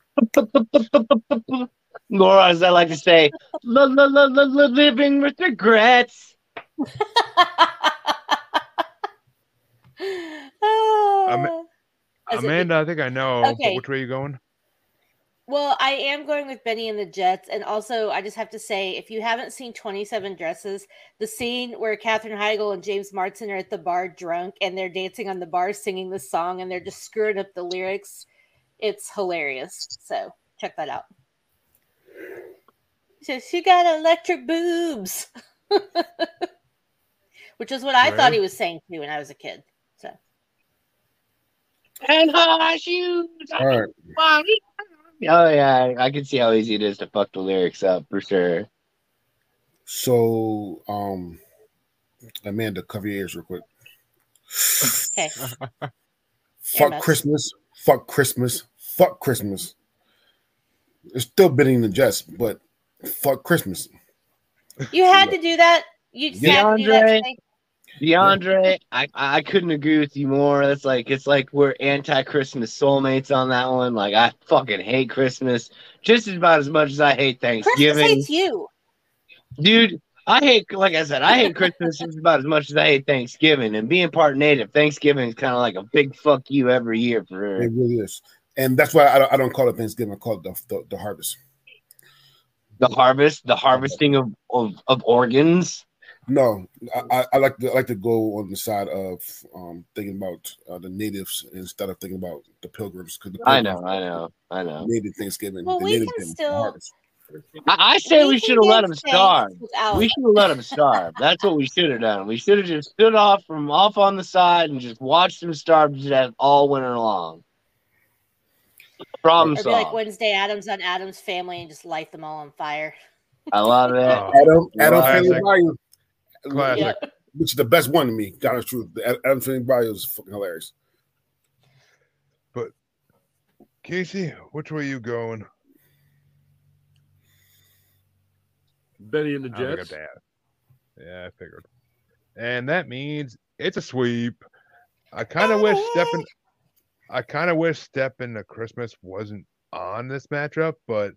Speaker 3: or as I like to say, la, la, la, la, la, living with regrets. <laughs>
Speaker 5: As it-
Speaker 2: Amanda, I think I know.
Speaker 5: Okay.
Speaker 2: which way you're going?
Speaker 5: Well, I am going with Benny and the Jets. And also, I just have to say, if you haven't seen 27 Dresses, the scene where Katherine Heigl and James Marsden are at the bar drunk and they're dancing on the bar singing the song and they're just screwing up the lyrics, it's hilarious. So check that out. She says, She got electric boobs, <laughs> which is what I thought he was saying to me when I was a kid. So
Speaker 3: And high shoes.
Speaker 6: All right.
Speaker 3: Oh yeah, I can see how easy it is to fuck the lyrics up for sure.
Speaker 6: So, um, Amanda, cover your ears real quick.
Speaker 5: okay. <laughs>
Speaker 6: Fuck Christmas. Fuck Christmas. Fuck Christmas. It's still Benny and the Jets, but fuck Christmas.
Speaker 5: You had to do that. You just had to do that today.
Speaker 3: Diandre, I I couldn't agree with you more. It's like it's like we're anti-Christmas soulmates on that one. Like I fucking hate Christmas just about as much as I hate
Speaker 5: Christmas
Speaker 3: Thanksgiving.
Speaker 5: hates you.
Speaker 3: Dude, I hate like I said, I hate Christmas just about as much as I hate Thanksgiving. And being part native, Thanksgiving is kind of like a big fuck you every year for
Speaker 6: It really is, and that's why I don't, I don't call it Thanksgiving. I call it the, the, the harvest.
Speaker 3: the harvest, the harvesting of, of, of organs.
Speaker 6: No, I, I- I like to I like to go on the side of um, thinking about uh, the natives instead of thinking about the pilgrims. Because
Speaker 3: I know, I know, I know.
Speaker 6: native Thanksgiving.
Speaker 5: Well,
Speaker 6: the
Speaker 5: we
Speaker 6: native
Speaker 5: can still-
Speaker 3: I, I say we
Speaker 5: can
Speaker 3: should have let
Speaker 5: give
Speaker 3: them starve.
Speaker 5: thanks
Speaker 3: We should have let them <laughs> starve. That's what we should have done. We should have just stood off from off on the side and just watched them starve to death all winter long. Problem
Speaker 5: Or be like. Wednesday Addams on Addams family and just light them all on fire.
Speaker 3: I love it.
Speaker 2: Adam,
Speaker 6: Adam Adam
Speaker 3: Classic.
Speaker 6: Family Value,
Speaker 2: Classic.
Speaker 5: Yeah.
Speaker 6: which is the best one to me. God is true. The Ad- Adam Family Value is fucking hilarious.
Speaker 2: But Kasey, which way are you going?
Speaker 4: Benny and the
Speaker 2: I
Speaker 4: Jets.
Speaker 2: I'm that. Yeah, I figured. And that means it's a sweep. I kind of oh, wish stepping. I kind of wish stepping to Christmas wasn't on this matchup, but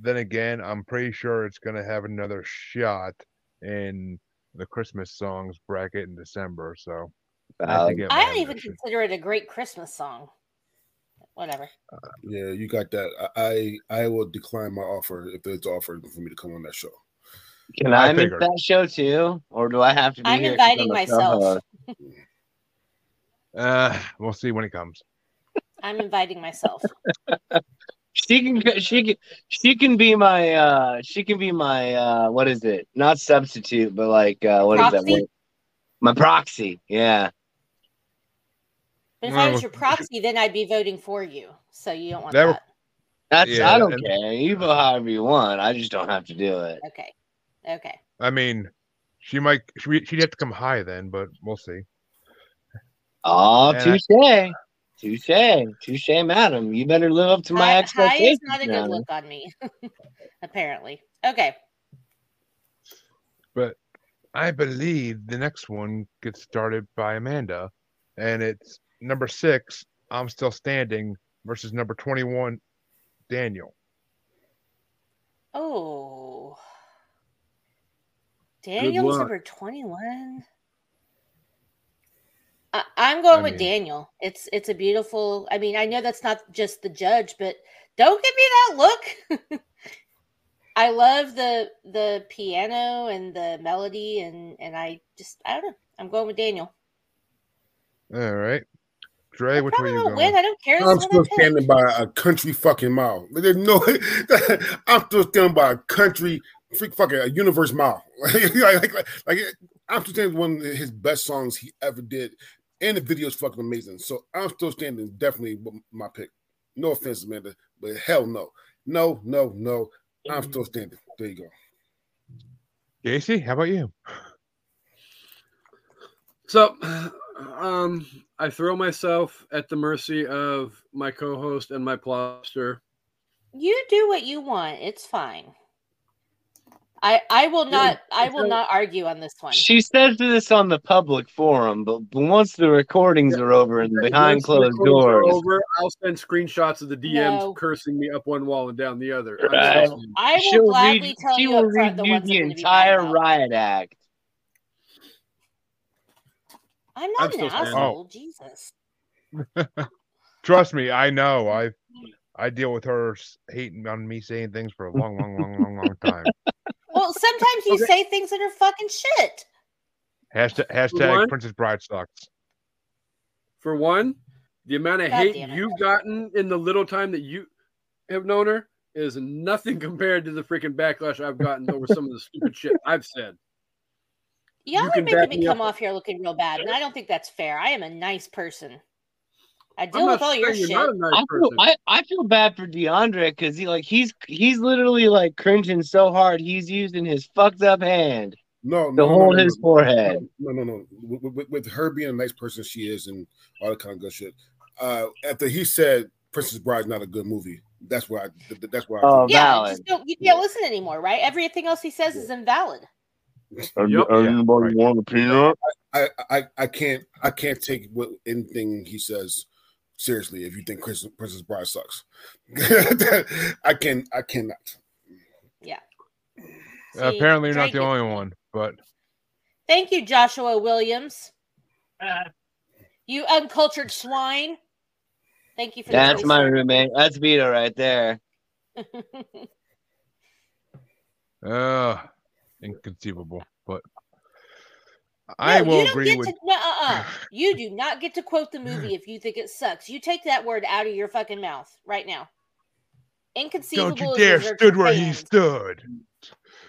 Speaker 2: then again, I'm pretty sure it's gonna have another shot in the Christmas songs bracket in December. So I, have to
Speaker 3: Valid.
Speaker 2: get
Speaker 5: I don't even consider it a great Christmas song. Whatever.
Speaker 6: Yeah, you got that. I I I will decline my offer if it's offered for me to come on that show.
Speaker 3: Can
Speaker 2: I
Speaker 3: I, make that show too, or do I have to be
Speaker 5: I'm
Speaker 3: here 'cause
Speaker 5: inviting
Speaker 3: a
Speaker 5: myself.
Speaker 3: co-host?
Speaker 2: Uh, we'll see when it comes.
Speaker 5: I'm inviting myself. <laughs>
Speaker 3: She can she can she can be my uh she can be my uh what is it? Not substitute, but like uh what is that word? My proxy. Yeah.
Speaker 5: But if I was your proxy, then I'd be voting for you. So you don't want
Speaker 2: That
Speaker 5: that.
Speaker 3: That's
Speaker 2: Yeah,
Speaker 3: I don't
Speaker 2: and-
Speaker 3: care. You vote however you want. I just don't have to do it.
Speaker 5: Okay. Okay.
Speaker 2: I mean, she might. She, she'd have to come high then, but we'll see.
Speaker 3: Oh,
Speaker 2: And I-
Speaker 3: touche. Touche. Touche, madam. You better live up to my
Speaker 5: High, high
Speaker 3: expectations.
Speaker 5: is not a good look on me. <laughs> Apparently. Okay.
Speaker 2: But I believe the next one gets started by Amanda, and it's number six. I'm still standing versus number twenty-one, Daniel.
Speaker 5: Oh. Daniel's
Speaker 4: luck.
Speaker 5: number 21. I, I'm going
Speaker 2: I
Speaker 5: with
Speaker 2: mean-
Speaker 5: Daniel. It's it's a beautiful. I mean, I know that's not just the judge, but don't give me that look. <laughs> I love the the piano and the melody, and and I just I don't know. I'm going with Daniel.
Speaker 2: All right, Dre,
Speaker 5: I
Speaker 2: which way
Speaker 5: probably
Speaker 2: you
Speaker 5: won't
Speaker 2: going?
Speaker 5: win. I don't care.
Speaker 6: I'm still
Speaker 5: what I picked.
Speaker 6: standing by a country fucking mile. There's no. <laughs> I'm still standing by a country freak fucking a universe mile. <laughs> like, like, like, like, I'm still standing one of his best songs he ever did, and the video is fucking amazing. So I'm still standing definitely with my pick. No offense, Amanda, but hell no, no, no, no. I'm still standing. There you go.
Speaker 2: Kasey, how about you?
Speaker 4: So, <sighs> um, I throw myself at the mercy of my co-host and my plaster.
Speaker 5: You do what you want. It's fine. I I will not I will not argue on this one.
Speaker 3: She says this on the public forum, but, but once the recordings are over and behind
Speaker 4: Once
Speaker 3: closed
Speaker 4: recordings
Speaker 3: doors,
Speaker 4: Over, I'll send screenshots of the DMs
Speaker 5: No.
Speaker 4: cursing me up one wall and down the other. I'm
Speaker 3: Right.
Speaker 5: I will
Speaker 3: she'll
Speaker 5: gladly
Speaker 3: read,
Speaker 5: tell
Speaker 3: she
Speaker 5: you
Speaker 3: will read
Speaker 5: the
Speaker 3: the
Speaker 5: I'm gonna be mad
Speaker 3: entire riot act.
Speaker 5: I'm
Speaker 4: I'm
Speaker 5: not an
Speaker 4: still standing.
Speaker 5: asshole. Jesus. <laughs>
Speaker 2: Trust me, I know. I I deal with her hating on me saying things for a long, long, long, long, long time. <laughs>
Speaker 5: Well, sometimes you
Speaker 4: Okay.
Speaker 5: say things that are fucking shit.
Speaker 2: Hashtag, hashtag Princess Bride sucks.
Speaker 4: For one, the amount of
Speaker 5: God
Speaker 4: hate you've gotten in the little time that you have known her is nothing <laughs> compared to the freaking backlash I've gotten over some of the stupid shit I've said.
Speaker 5: Y'all
Speaker 4: You
Speaker 5: are
Speaker 4: can
Speaker 5: making me
Speaker 4: me
Speaker 5: come
Speaker 4: up.
Speaker 5: off here looking real bad, and I don't think that's fair. I am a nice person. I
Speaker 4: I'm
Speaker 5: deal
Speaker 4: not
Speaker 5: with all your shit.
Speaker 4: you're not a nice
Speaker 3: I feel. I, I feel bad for Diandre because he like he's he's literally like cringing so hard he's using his fucked up hand
Speaker 6: No,
Speaker 3: to
Speaker 6: no, no,
Speaker 3: hold
Speaker 6: no,
Speaker 3: his
Speaker 6: no.
Speaker 3: forehead.
Speaker 6: No, no, no. With, with, with her being a nice person, she is, and all that kind of good shit. Uh, after he said Princess Bride's not a good movie, that's why. I, that's why. I
Speaker 3: Oh,
Speaker 6: think-
Speaker 5: yeah,
Speaker 3: valid.
Speaker 5: just don't, you can't listen anymore, right? Everything else he says is invalid.
Speaker 4: Yep.
Speaker 3: Anybody
Speaker 2: Right.
Speaker 3: want a peanut?
Speaker 6: I, I I can't I can't take what anything he says seriously. If you think Chris, Princess Bride sucks, <laughs> I can I cannot.
Speaker 5: Yeah. See,
Speaker 2: Apparently, you're not
Speaker 5: Drake-
Speaker 2: the only one, but
Speaker 5: Thank you, Joshua Williams. You uncultured swine. Thank you for the
Speaker 3: That's
Speaker 5: voice.
Speaker 3: my roommate. That's Vito right there. <laughs>
Speaker 2: uh, inconceivable. But I
Speaker 5: No,
Speaker 2: will
Speaker 5: you don't
Speaker 2: agree
Speaker 5: get
Speaker 2: with.
Speaker 5: To, no, uh-uh. <laughs> You do not get to quote the movie <laughs> if you think it sucks. You take that word out of your fucking mouth right now. Inconceivable.
Speaker 2: Don't you dare stood where he stood.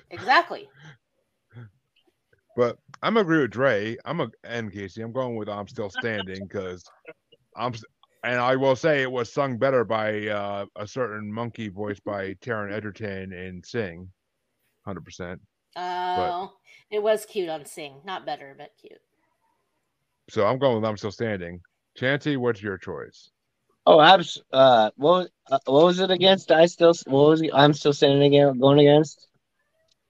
Speaker 5: Exactly.
Speaker 2: But I'm agree with Dre. I'm a and Casey. I'm going with I'm still standing because I'm and I will say it was sung better by uh, a certain monkey voiced by Taron Egerton in Sing, hundred percent.
Speaker 5: Oh, it was cute on Sing. Not better, but cute.
Speaker 2: So I'm going with I'm still standing. Chanty, what's your choice?
Speaker 3: Oh, abs. Uh, what was, uh, what was it against? I still. What was it? I'm still standing again. Going against?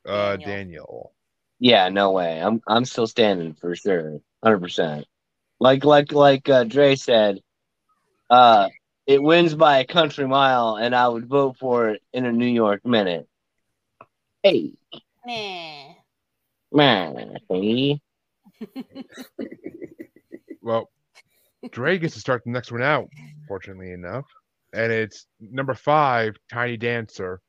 Speaker 2: Uh,
Speaker 5: Daniel.
Speaker 2: Daniel.
Speaker 3: Yeah, no way. I'm I'm still standing for sure, hundred percent. Like like like uh, Dre said, uh, it wins by a country mile, and I would vote for it in a New York minute. Hey,
Speaker 5: Nah.
Speaker 3: Man, hey. <laughs>
Speaker 2: Well, Dre gets to start the next one out, fortunately enough. And it's number five, Tiny Dancer,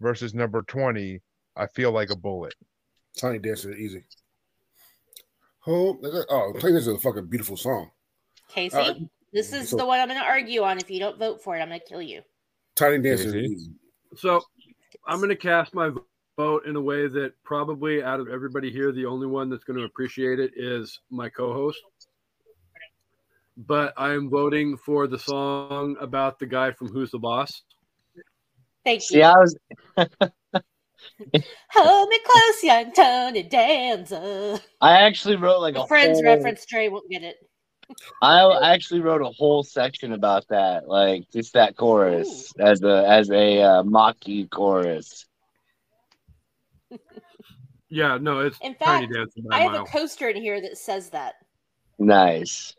Speaker 2: versus number 20, I Feel Like a Bullet.
Speaker 6: Tiny Dancer easy. Oh, oh, Tiny Dancer is a fucking beautiful song.
Speaker 5: Kasey,
Speaker 6: Uh,
Speaker 5: this is
Speaker 6: so-
Speaker 5: the one I'm going to argue on. If you don't vote for it, I'm going to kill you.
Speaker 6: Tiny Dancer is
Speaker 2: Easy.
Speaker 6: easy.
Speaker 4: So I'm going to cast my vote in a way that probably out of everybody here, the only one that's going to appreciate it is my co host. But I am voting for the song about the guy from Who's the Boss.
Speaker 5: Thank
Speaker 3: See,
Speaker 5: you.
Speaker 3: I was <laughs>
Speaker 5: Hold me close, young Tony Danza.
Speaker 3: I actually wrote like a
Speaker 5: Friends
Speaker 3: whole,
Speaker 5: reference, Trey won't get it.
Speaker 3: I I actually wrote a whole section about that, like just that chorus as a as a uh, mocky chorus.
Speaker 4: Yeah, no, it's
Speaker 5: In
Speaker 4: Tiny
Speaker 5: fact,
Speaker 4: Dancer by
Speaker 5: I
Speaker 4: a
Speaker 5: have a coaster in here that says that.
Speaker 3: Nice.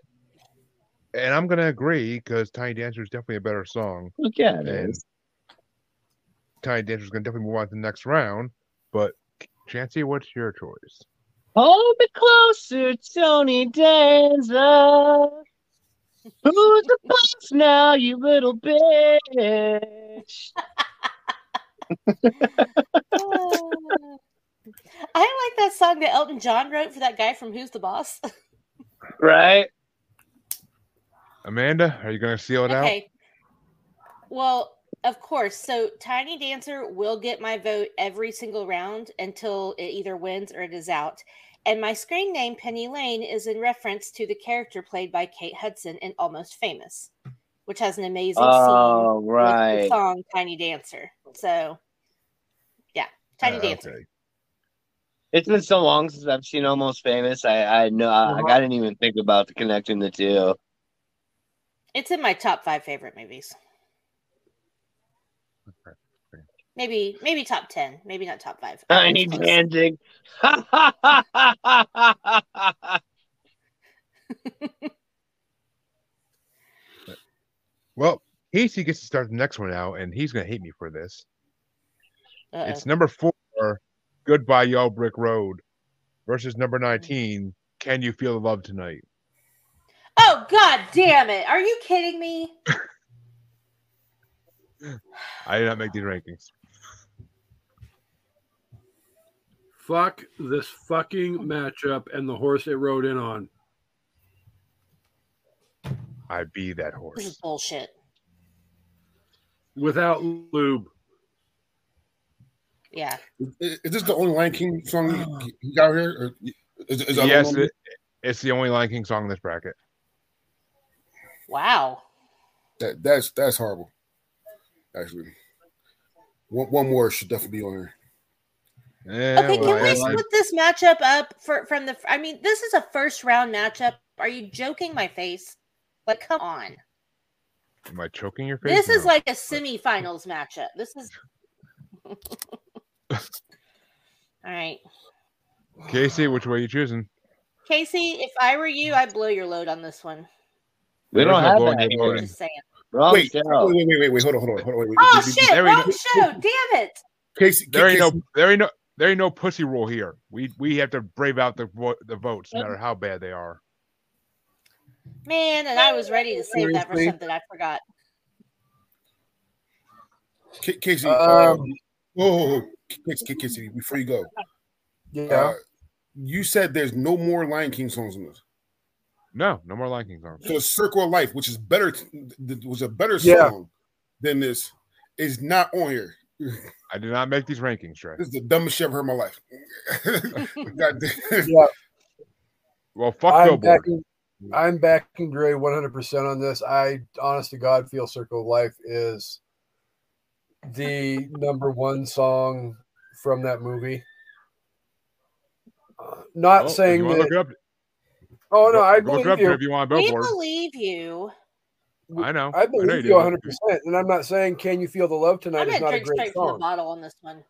Speaker 2: And I'm going to agree because Tiny Dancer is definitely a better song.
Speaker 3: Look at
Speaker 2: And
Speaker 3: it.
Speaker 2: Tiny Dancer is going to definitely move on to the next round. But Chancy, what's your choice?
Speaker 3: Hold me closer, Tony Danza. Who's the boss now, you little bitch? <laughs> <laughs> Ah.
Speaker 5: I like that song that Elton John wrote for that guy from Who's the Boss. <laughs>
Speaker 3: Right?
Speaker 2: Amanda, are you going to seal it out?
Speaker 5: okay. Well, of course. So Tiny Dancer will get my vote every single round until it either wins or it is out. And my screen name, Penny Lane, is in reference to the character played by Kate Hudson in Almost Famous, which has an amazing
Speaker 3: Oh,
Speaker 5: scene with the
Speaker 3: right.
Speaker 5: song Tiny Dancer. So, yeah, Tiny
Speaker 2: Uh,
Speaker 5: Dancer.
Speaker 2: okay.
Speaker 3: It's been so long since I've seen Almost Famous. I I know I,
Speaker 4: Uh-huh.
Speaker 3: I didn't even think about the connecting the two.
Speaker 5: It's in my top five favorite movies.
Speaker 2: Okay, okay.
Speaker 5: Maybe, maybe top ten. Maybe not top five. I
Speaker 3: need
Speaker 5: was
Speaker 3: dancing. <laughs>
Speaker 2: Well, Kasey gets to start the next one out, and he's going to hate me for this.
Speaker 5: Uh-oh.
Speaker 2: It's number four, Goodbye Yellow Brick Road, versus number mm-hmm. 19, Can You Feel the Love Tonight?
Speaker 5: Oh god damn it. Are you kidding me?
Speaker 2: I did not make these rankings.
Speaker 4: Fuck this fucking matchup and the horse it rode in on.
Speaker 2: I be that
Speaker 5: This is
Speaker 2: horse.
Speaker 5: bullshit.
Speaker 4: Without lube.
Speaker 5: Yeah.
Speaker 6: Is, is this the only Lion King song you, you got here? Or is, is there
Speaker 2: Yes, it, it's the only Lion King song in this bracket.
Speaker 5: Wow.
Speaker 6: That that's that's horrible. Actually, one, one more should definitely be on here.
Speaker 2: Yeah,
Speaker 5: Okay,
Speaker 2: well,
Speaker 5: can we
Speaker 2: I-
Speaker 5: split this matchup up for from the I mean, this is a first round matchup. Are you joking my face? Like, come on.
Speaker 2: am I choking your face?
Speaker 5: This is like a semifinals matchup. This is <laughs> <laughs> all right.
Speaker 2: Kasey, which way you choosing?
Speaker 5: Kasey, if I were you, I'd blow your load on this one.
Speaker 3: We don't have
Speaker 2: blowing
Speaker 3: that
Speaker 2: your
Speaker 3: here.
Speaker 2: load.
Speaker 5: Just saying.
Speaker 3: Wrong
Speaker 6: Wait,
Speaker 3: show.
Speaker 6: wait, wait, wait, wait, wait, hold on, hold on, hold on. Wait, wait,
Speaker 5: Oh
Speaker 6: wait, wait,
Speaker 5: shit!
Speaker 2: there ain't
Speaker 5: Wrong
Speaker 2: no-
Speaker 5: show. Damn it!
Speaker 6: Kasey,
Speaker 2: There ain't no, there ain't no, there ain't no pussy rule here. We we have to brave out the the votes, no matter how bad they are.
Speaker 5: Man, and I was ready to save that for something I forgot.
Speaker 6: Ca- Kasey.
Speaker 7: Um,
Speaker 6: uh, whoa, whoa, whoa. Kasey, Kasey, before you go,
Speaker 7: Yeah.
Speaker 6: uh, you said there's no more Lion King songs in this.
Speaker 2: No, no more Lion King songs.
Speaker 6: So Circle of Life, which is better, th- was a better
Speaker 7: Yeah.
Speaker 6: song than this, is not on here.
Speaker 2: I did not make these rankings, Trey.
Speaker 6: This is the dumbest shit I've heard in my life. <laughs>
Speaker 7: Yeah.
Speaker 2: Well, fuck
Speaker 7: I'm
Speaker 2: Billboard.
Speaker 7: backing, I'm backing Dre 100% on this. I, honest to God, feel Circle of Life is the number one song from that movie. Uh, not
Speaker 2: Well,
Speaker 7: saying that.
Speaker 2: look it up,
Speaker 7: oh no, I
Speaker 2: look it
Speaker 7: believe
Speaker 2: up
Speaker 7: you.
Speaker 2: if you want
Speaker 5: We believe you.
Speaker 2: I know.
Speaker 7: I
Speaker 2: know
Speaker 7: believe
Speaker 2: you
Speaker 7: you 100, percent and I'm not saying "Can You Feel the Love Tonight" is not a great
Speaker 5: straight from the
Speaker 7: song.
Speaker 5: bottle on this one.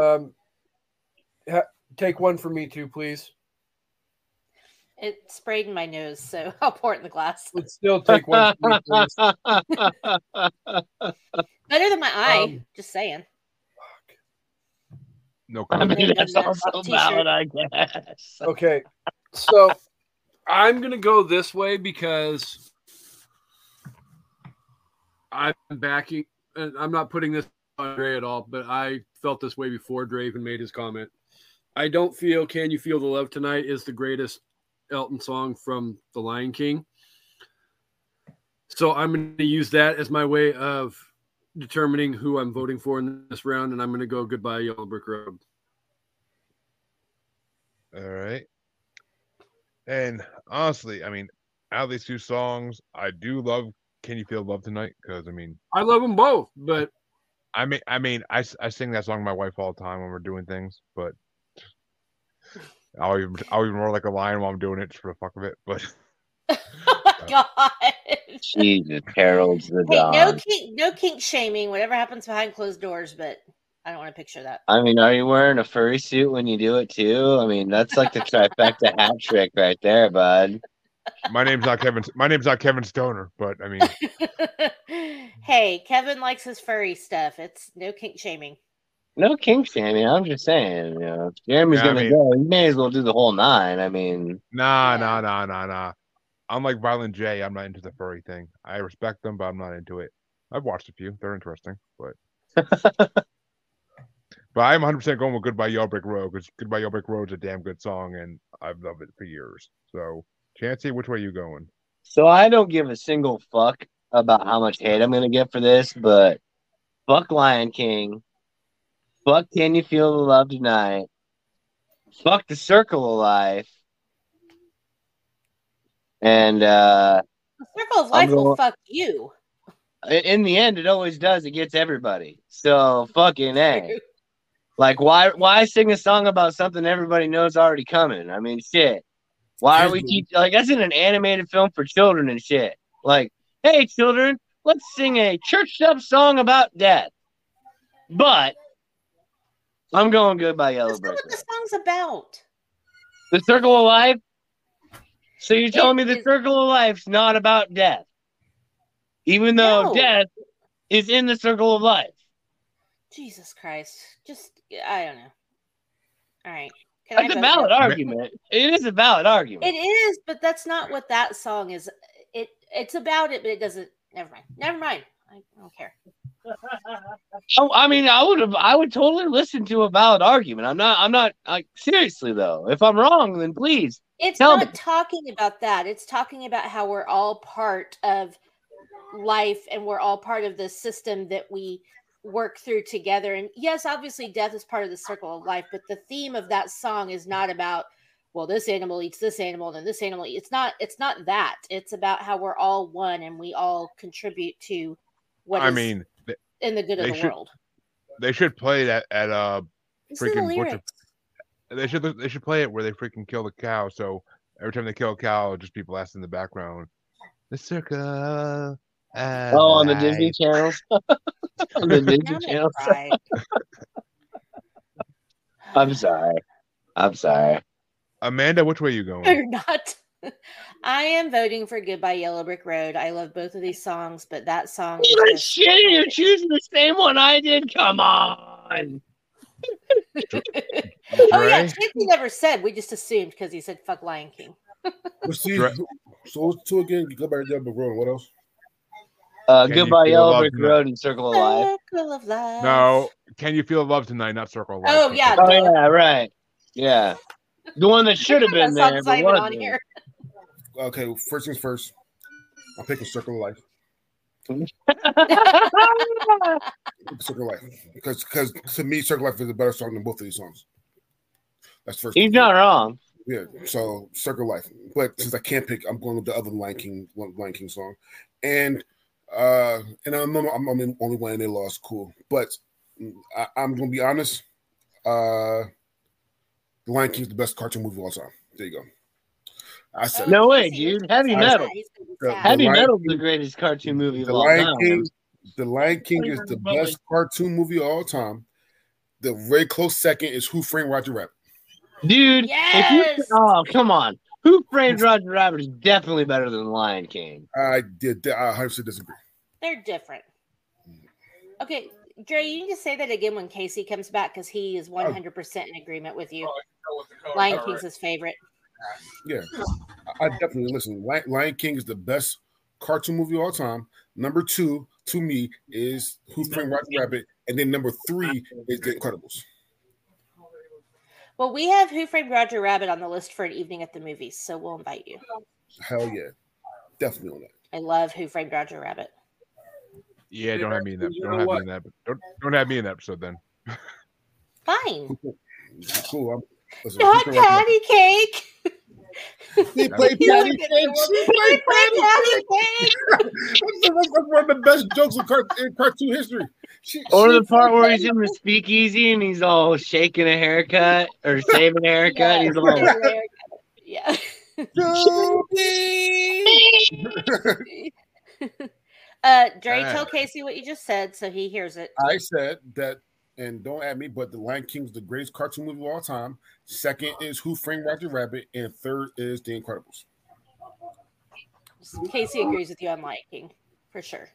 Speaker 7: Um, ha- take one for me too, please.
Speaker 5: It sprayed in my nose, so <laughs> I'll pour it in the glass.
Speaker 7: Let's still take one for me, please.
Speaker 5: Better than my eye.
Speaker 7: Um,
Speaker 5: just saying.
Speaker 2: No
Speaker 3: I
Speaker 2: comment.
Speaker 3: mean,
Speaker 5: Name
Speaker 3: that's also valid, I guess. <laughs>
Speaker 7: Okay, so I'm gonna go this way because
Speaker 4: I'm backing. And I'm not putting this on Dre at all, but I felt this way before Dre even made his comment. I don't feel "Can You Feel the Love Tonight" is the greatest Elton song from The Lion King. So I'm going to use that as my way of determining who I'm voting for in this round, and I'm going to go "Goodbye Yellow Brick Road."
Speaker 2: All right. And honestly, I mean, out of these two songs, I do love "Can You Feel Love Tonight" because I mean,
Speaker 4: I love them both, but
Speaker 2: I mean, I mean, I, I sing that song to my wife all the time when we're doing things, but I'll even I'll even roar like a lion while I'm doing it just for the fuck of it. But <laughs>
Speaker 5: Oh my god.
Speaker 3: Jesus, heralds the
Speaker 5: Hey, no kink, no kink shaming. Whatever happens behind closed doors, but I don't want to picture that.
Speaker 3: I mean, are you wearing a furry suit when you do it too? I mean, that's like the trifecta <laughs> hat trick right there, bud.
Speaker 2: my name's not Kevin. My name's not Kevin Stoner, but I mean, <laughs>
Speaker 5: hey, Kevin likes his furry stuff. It's no kink shaming.
Speaker 3: No kink shaming. I'm just saying, you know, if Jeremy's
Speaker 2: Yeah,
Speaker 3: gonna
Speaker 2: mean-
Speaker 3: go. He may as well do the whole nine. I mean,
Speaker 2: nah,
Speaker 5: Yeah.
Speaker 2: nah, nah, nah, nah. I'm like Violent J. I'm not into the furry thing. I respect them, but I'm not into it. I've watched a few. They're interesting, but <laughs> but I'm 100 percent going with Goodbye Yellow Brick Road because Goodbye Yellow Brick Road's a damn good song, and I've loved it for years. So, Chancey, which way you going?
Speaker 3: so I don't give a single fuck about how much hate I'm gonna get for this, but fuck Lion King. Fuck Can You Feel the Love Tonight? Fuck the Circle of Life. And uh
Speaker 5: The circle of
Speaker 3: I'm
Speaker 5: life will fuck you.
Speaker 3: in- in the end, it always does. It gets everybody. So fucking a. Like why why sing a song about something everybody knows already coming? I mean shit. Why are we teach like that's in an animated film for children and shit. Like, hey children, let's sing a churched up song about death. But I'm going goodbye Yellow
Speaker 5: That's
Speaker 3: Brick.
Speaker 5: what the song's about.
Speaker 3: The circle of life. So you're telling me the
Speaker 5: is-
Speaker 3: circle of life's not about death. Even though
Speaker 5: No.
Speaker 3: death is in the circle of life.
Speaker 5: Jesus Christ. Just I don't know. All right. Can
Speaker 3: That's a valid argument. It is a valid argument.
Speaker 5: It is, but that's not what that song is. It it's about it, but it doesn't. Never mind. Never mind. I don't care. <laughs>
Speaker 3: Oh, I mean, I would have, I would totally listen to a valid argument. I'm not, I'm not, like, seriously though. If I'm wrong, then please.
Speaker 5: It's
Speaker 3: Tell
Speaker 5: not
Speaker 3: me.
Speaker 5: talking about that. It's talking about how we're all part of life and we're all part of the system that we work through together. And yes, obviously, death is part of the circle of life, but the theme of that song is not about, well, this animal eats this animal, and then this animal. It's not. It's not that. It's about how we're all one and we all contribute to what
Speaker 2: I
Speaker 5: is
Speaker 2: mean, th-
Speaker 5: in the good of the
Speaker 2: should-
Speaker 5: world.
Speaker 2: they should play that at uh
Speaker 5: Listen to the
Speaker 2: freaking butcher- they should they should play it where they freaking kill the cow. So every time they kill a cow, just be blasting in the background. The circle. of
Speaker 3: Oh, on the Disney
Speaker 2: life.
Speaker 3: channels. <laughs> on the Disney
Speaker 5: I'm
Speaker 3: channels. I'm sorry. I'm sorry.
Speaker 2: Amanda, which way are you going? <laughs>
Speaker 5: You're not. I am voting for Goodbye Yellow Brick Road. I love both of these songs, but that song is
Speaker 3: Even
Speaker 5: just-
Speaker 3: shit, you're choosing the same one I did. Come on. <laughs>
Speaker 5: oh yeah,
Speaker 2: Dre?
Speaker 5: Chancey never said. We just assumed because he said "fuck Lion King."
Speaker 6: Let's see.
Speaker 2: Right.
Speaker 6: So what's two again? You go back to the road. What else?
Speaker 3: Uh, goodbye, Yellow
Speaker 2: love
Speaker 3: Brick
Speaker 2: tonight?
Speaker 3: Road and Circle of Life.
Speaker 5: Circle of life.
Speaker 2: No, can you feel love tonight? Not circle of life.
Speaker 5: Oh, yeah.
Speaker 3: Oh yeah, right. Yeah, the one that <laughs> should have been there,
Speaker 5: song's
Speaker 3: but
Speaker 5: on
Speaker 3: wasn't.
Speaker 5: here.
Speaker 6: Okay, first things first. I'm picking Circle of Life. <laughs> Circle of Life, because because to me, Circle of Life is a better song than both of these songs. That's first.
Speaker 3: He's not wrong.
Speaker 6: Yeah, so Circle of Life. But since I can't pick, I'm going with the other Lion King Lion King song, and uh, and I'm I'm, I'm the only one in their lost. Cool, but I, I'm gonna be honest. Uh, the Lion King's the best cartoon movie of all time. There you go. I said
Speaker 3: No
Speaker 5: Oh,
Speaker 3: way, dude. Heavy metal.
Speaker 5: He's
Speaker 6: The-
Speaker 3: Heavy
Speaker 6: metal
Speaker 3: is the greatest cartoon movie of
Speaker 6: the
Speaker 3: all
Speaker 6: Lion
Speaker 3: time.
Speaker 6: King. The Lion King is the best cartoon movie of all time. The very close second is Who Framed Roger Rabbit.
Speaker 3: Dude, if
Speaker 5: Yes!
Speaker 3: you, oh come on. Who Framed <laughs> Roger Rabbit is definitely better than Lion King.
Speaker 6: I did. I 100 disagree.
Speaker 5: They're different. Okay, Dre, you need to say that again when Kasey comes back because he is 100% in agreement with you. Oh, Lion King's his favorite.
Speaker 6: Yeah, I I definitely listen. Lion, Lion King is the best cartoon movie of all time. Number two to me is Who Framed Roger Rabbit, and then number three is The Incredibles.
Speaker 5: Well, we have Who Framed Roger Rabbit on the list for an evening at the movies, so we'll invite you.
Speaker 6: Hell yeah, definitely on that.
Speaker 5: I love Who Framed Roger Rabbit.
Speaker 2: Yeah, don't have me in that. Don't have me in that. Don't don't have me in that episode then. <laughs>
Speaker 5: Fine.
Speaker 6: Cool. I'm, listen,
Speaker 5: Not patty cake. <laughs>
Speaker 6: Rabbit- They play
Speaker 5: You
Speaker 6: patty cake.
Speaker 5: the
Speaker 6: She played patty
Speaker 5: play
Speaker 6: cake. That's, that's one of the best jokes in, car- in cartoon history. She,
Speaker 3: Or
Speaker 6: she
Speaker 3: the part where he's in the speakeasy and he's all shaking a haircut or <laughs> saving a haircut.
Speaker 5: Yeah,
Speaker 3: he's all
Speaker 5: yeah. <laughs> Uh, Dre,
Speaker 2: Ah.
Speaker 5: tell Kasey what you just said so he hears it.
Speaker 6: I said that, and don't add me, but The Lion King's the greatest cartoon movie of all time. Second is Who Framed Roger Rabbit, and third is The Incredibles.
Speaker 5: Kasey agrees with you on Lion King for sure.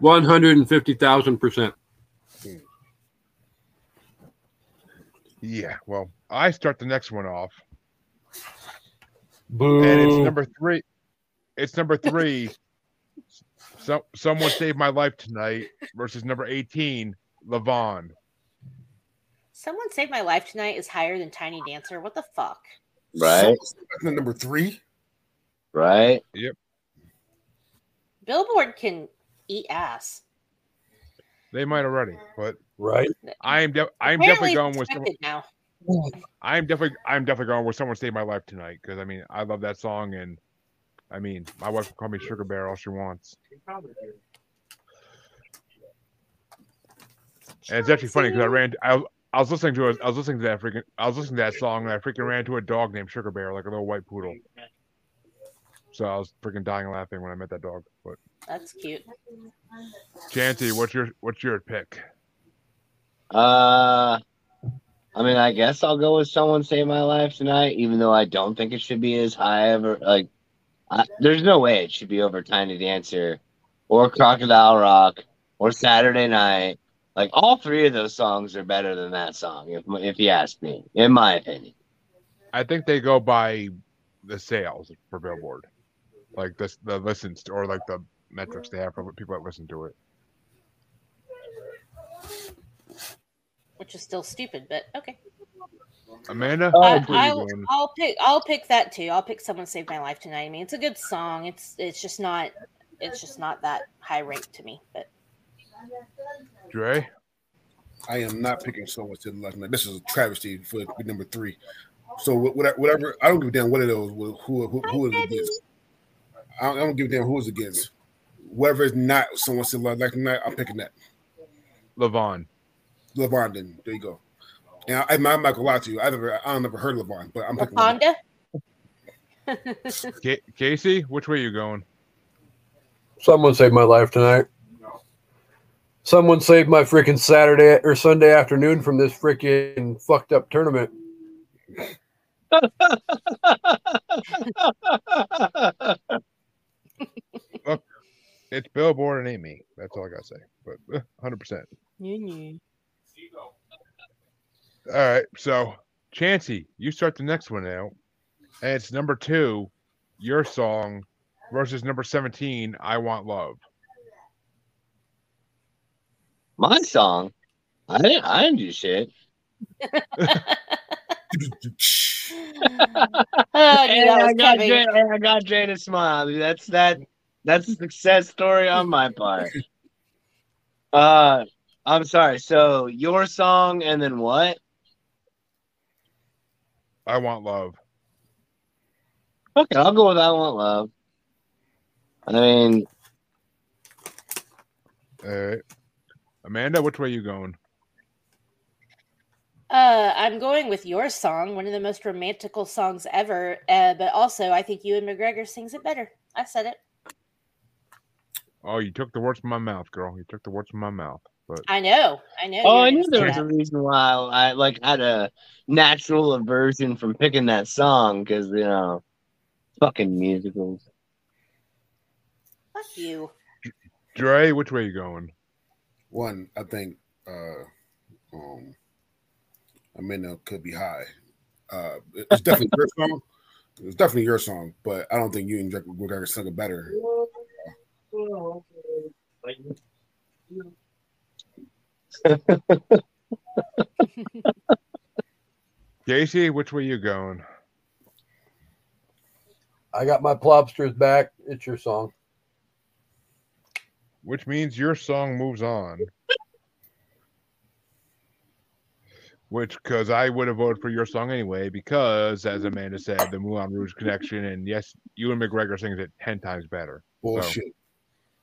Speaker 4: One hundred and fifty thousand percent.
Speaker 2: Yeah. Well, I start the next one off,
Speaker 4: Boo.
Speaker 2: and it's number three. It's number three. <laughs> so, someone saved my life tonight versus number eighteen, Levon.
Speaker 5: Someone Saved My Life Tonight is higher than Tiny Dancer. What the fuck?
Speaker 3: Right.
Speaker 6: So, number three.
Speaker 3: right. Yep.
Speaker 5: Billboard can eat ass.
Speaker 2: They might already, but
Speaker 4: right.
Speaker 2: I am. De- I am definitely going with. Someone,
Speaker 5: now.
Speaker 2: I am definitely. I am definitely going with someone saved my life tonight because I mean I love that song and I mean my wife will call me Sugar Bear all she wants. And it's actually funny because I ran. I was, I was listening to it. I was listening to that freaking. I was listening to that song and I freaking ran into a dog named Sugar Bear, like a little white poodle. So I was freaking dying laughing when I met that dog. But
Speaker 5: That's cute.
Speaker 2: Chanty, what's your what's your pick?
Speaker 3: Uh, I mean, I guess I'll go with someone save my life tonight, even though I don't think it should be as high ever. Like, I, there's no way it should be over Tiny Dancer, or Crocodile Rock, or Saturday Night. Like, all three of those songs are better than that song, if if you ask me, in my opinion.
Speaker 2: I think they go by the sales for Billboard, like this the listens to, or like the metrics they have for people that listen to it.
Speaker 5: Which is still stupid, but okay.
Speaker 2: Amanda,
Speaker 5: I'll,
Speaker 2: I'll.
Speaker 5: I'll pick. I'll pick that too. I'll pick "Someone Saved My Life Tonight." I mean, it's a good song. It's it's just not it's just not that high ranked to me. But
Speaker 2: Dre.
Speaker 6: I am not picking someone to the left. Now, This is a travesty for for number three. So whatever, whatever I don't give a damn what it is, who who, who, who is against. I don't, I don't give a damn who is against. Whoever is not someone to the left tonight, I'm picking that.
Speaker 2: Levon.
Speaker 6: Levon, then there you go. And I, I'm not gonna lie to you. I never, I don't never heard of Levon, but I'm picking. Levon.
Speaker 5: Wakanda.
Speaker 2: Kasey, which way you going?
Speaker 7: Someone saved my life tonight. Someone saved my freaking Saturday or Sunday afternoon from this freaking fucked up tournament.
Speaker 2: It's Billboard and ain't me. That's all I gotta say. But uh, hundred percent. All right. So Chancey, you start the next one out. And it's number two, your song versus number 17, I Want Love.
Speaker 3: My song. I didn't. I didn't do shit. <laughs>
Speaker 5: Oh,
Speaker 3: Hey,
Speaker 5: knew
Speaker 3: I got
Speaker 5: coming.
Speaker 3: Jay, I got Jay to smile. That's that. That's a success story on my part. Uh, I'm sorry. So your song and then what?
Speaker 2: I Want Love.
Speaker 3: Okay, I'll go with I Want Love. I mean,
Speaker 2: All right. Amanda, which way are you going?
Speaker 5: Uh, I'm going with your song, one of the most romantical songs ever. Uh, but also, I think Ewan McGregor sings it better. I said it.
Speaker 2: Oh, you took the words from my mouth, girl. You took the words from my mouth. But
Speaker 5: I know. I know.
Speaker 3: oh, I knew there was
Speaker 5: that.
Speaker 3: a reason why I like had a natural aversion from picking that song because you know, fucking musicals.
Speaker 5: Fuck you.
Speaker 2: Dre, which way are you going?
Speaker 6: One, I think uh um Amanda could be high. Uh it's definitely your song. It's definitely your song, but I don't think you and Drake McGregor sung it better.
Speaker 2: Casey, which way you going?
Speaker 7: I got my plobsters back. It's your song.
Speaker 2: Which means your song moves on. Which, because I would have voted for your song anyway, because as Amanda said, the Moulin Rouge connection, and yes, Ewan McGregor sings it ten times better.
Speaker 6: Bullshit.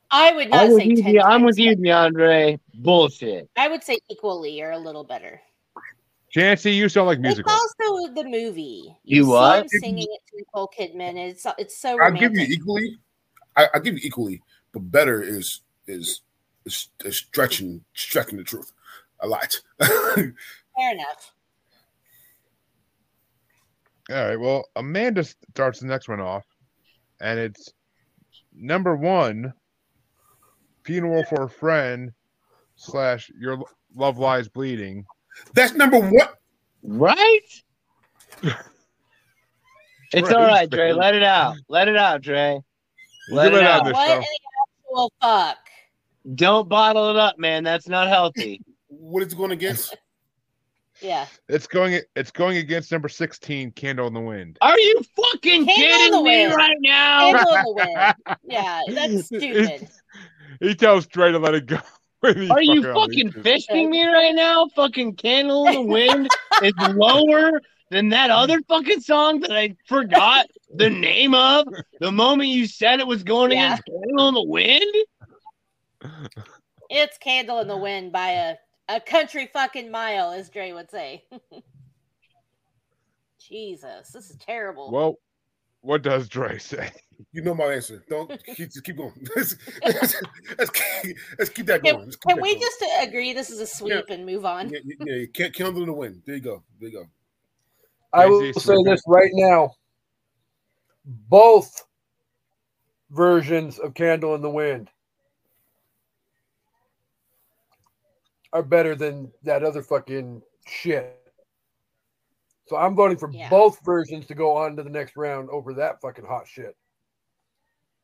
Speaker 5: I would not
Speaker 3: I'm
Speaker 5: say
Speaker 3: you,
Speaker 5: 10
Speaker 3: De- I'm with you,
Speaker 5: better.
Speaker 3: Diandre. Bullshit.
Speaker 5: I would say equally or a little better.
Speaker 2: Chancey, you sound like
Speaker 5: It's
Speaker 2: musical.
Speaker 5: also the movie.
Speaker 3: You
Speaker 5: see
Speaker 3: what?
Speaker 5: singing it to Nicole Kidman. It's it's so
Speaker 6: I'll give you equally. I, I'll give you equally, but better is is is, is stretching stretching the truth a lot. <laughs>
Speaker 5: Fair enough.
Speaker 2: All right. Well, Amanda starts the next one off, and it's number one, "Funeral for a Friend" slash "Your Love Lies Bleeding."
Speaker 6: That's number one.
Speaker 3: Right? <laughs> It's all right, Dre. Let it out. Let it out, Dre.
Speaker 2: You
Speaker 3: Let
Speaker 2: give
Speaker 3: it
Speaker 2: it out
Speaker 3: out.
Speaker 2: this
Speaker 5: What
Speaker 2: show.
Speaker 5: in the actual fuck?
Speaker 3: Don't bottle it up, man. That's not healthy. <laughs>
Speaker 6: What is it going against?
Speaker 5: Yeah.
Speaker 2: It's going. It's going against number sixteen, "Candle in the Wind."
Speaker 3: Are you fucking
Speaker 5: Candle
Speaker 3: kidding
Speaker 5: the
Speaker 3: me
Speaker 5: wind.
Speaker 3: right now?
Speaker 5: Candle in the <laughs> wind. Yeah, that's stupid.
Speaker 2: he tells Dre to let it go. <laughs>
Speaker 3: Are you
Speaker 2: fucking
Speaker 3: fishing me right now? Fucking Candle in the Wind is lower than that other fucking song that I forgot the name of the moment you said it was going
Speaker 5: Yeah.
Speaker 3: against Candle in the Wind?
Speaker 5: It's Candle in the Wind by a, a country fucking mile, as Dre would say. <laughs> Jesus, this is terrible.
Speaker 2: Well, what does Dre say?
Speaker 6: You know my answer. Don't <laughs> keep, just keep going. <laughs> let's, let's, let's keep, let's keep that going. Let's keep
Speaker 5: can
Speaker 6: that
Speaker 5: we
Speaker 6: going.
Speaker 5: just agree this is a sweep and move on?
Speaker 6: Yeah, yeah, yeah. Can't candle in the wind. There you go. There you go.
Speaker 7: I will say this right now. Both versions of Candle in the Wind are better than that other fucking shit. So I'm voting for
Speaker 5: Yeah.
Speaker 7: both versions to go on to the next round over that fucking hot shit.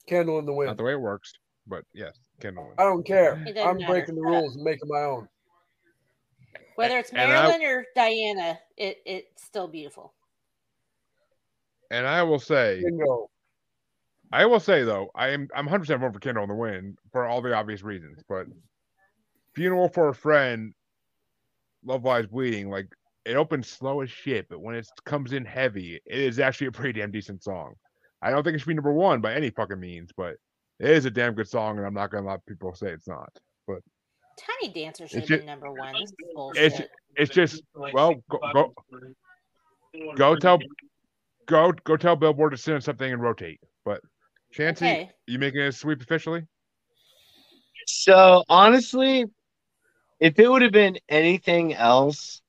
Speaker 7: Candle in the wind.
Speaker 2: Not the way it works, but yes, Candle in the
Speaker 7: I don't care. I'm
Speaker 5: matter.
Speaker 7: breaking the rules and making my own.
Speaker 5: Whether it's
Speaker 2: And I-
Speaker 5: Marilyn or Diana, it it's still beautiful.
Speaker 2: And I will say,
Speaker 7: Bingo.
Speaker 2: I will say though, I am I'm 100 percent voting for Candle in the Wind for all the obvious reasons. But Funeral for a Friend, Love Lies Bleeding, like it opens slow as shit, but when it comes in heavy, it is actually a pretty damn decent song. I don't think it should be number one by any fucking means, but it is a damn good song, and I'm not gonna let people say it's not.
Speaker 5: But Tiny Dancer should
Speaker 2: It's
Speaker 5: have
Speaker 2: ju-
Speaker 5: been number one. This is
Speaker 2: It's it's just well, go go, go tell go go tell Billboard to send something and rotate. But Chancey,
Speaker 5: Okay.
Speaker 2: you making a sweep officially?
Speaker 3: So honestly, if it would have been anything else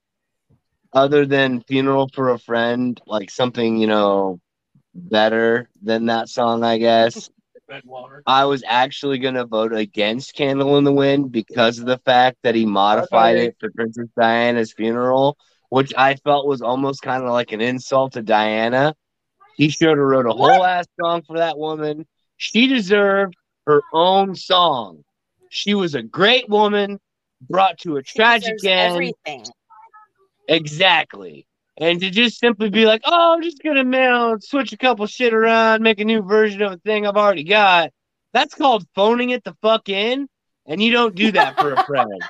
Speaker 3: other than funeral for a friend, like something, you know, better than that song, I guess. I was actually gonna vote against Candle in the Wind because of the fact that he modified it for Princess Diana's funeral, which I felt was almost kind of like an insult to Diana. He should have wrote a whole ass song for that woman. She deserved her own song. She was a great woman, brought to a tragic end.
Speaker 5: Everything.
Speaker 3: Exactly. And to just simply be like, oh, I'm just gonna mail, switch a couple shit around, make a new version of a thing I've already got. That's called phoning it the fuck in, and you don't do that for a <laughs> friend.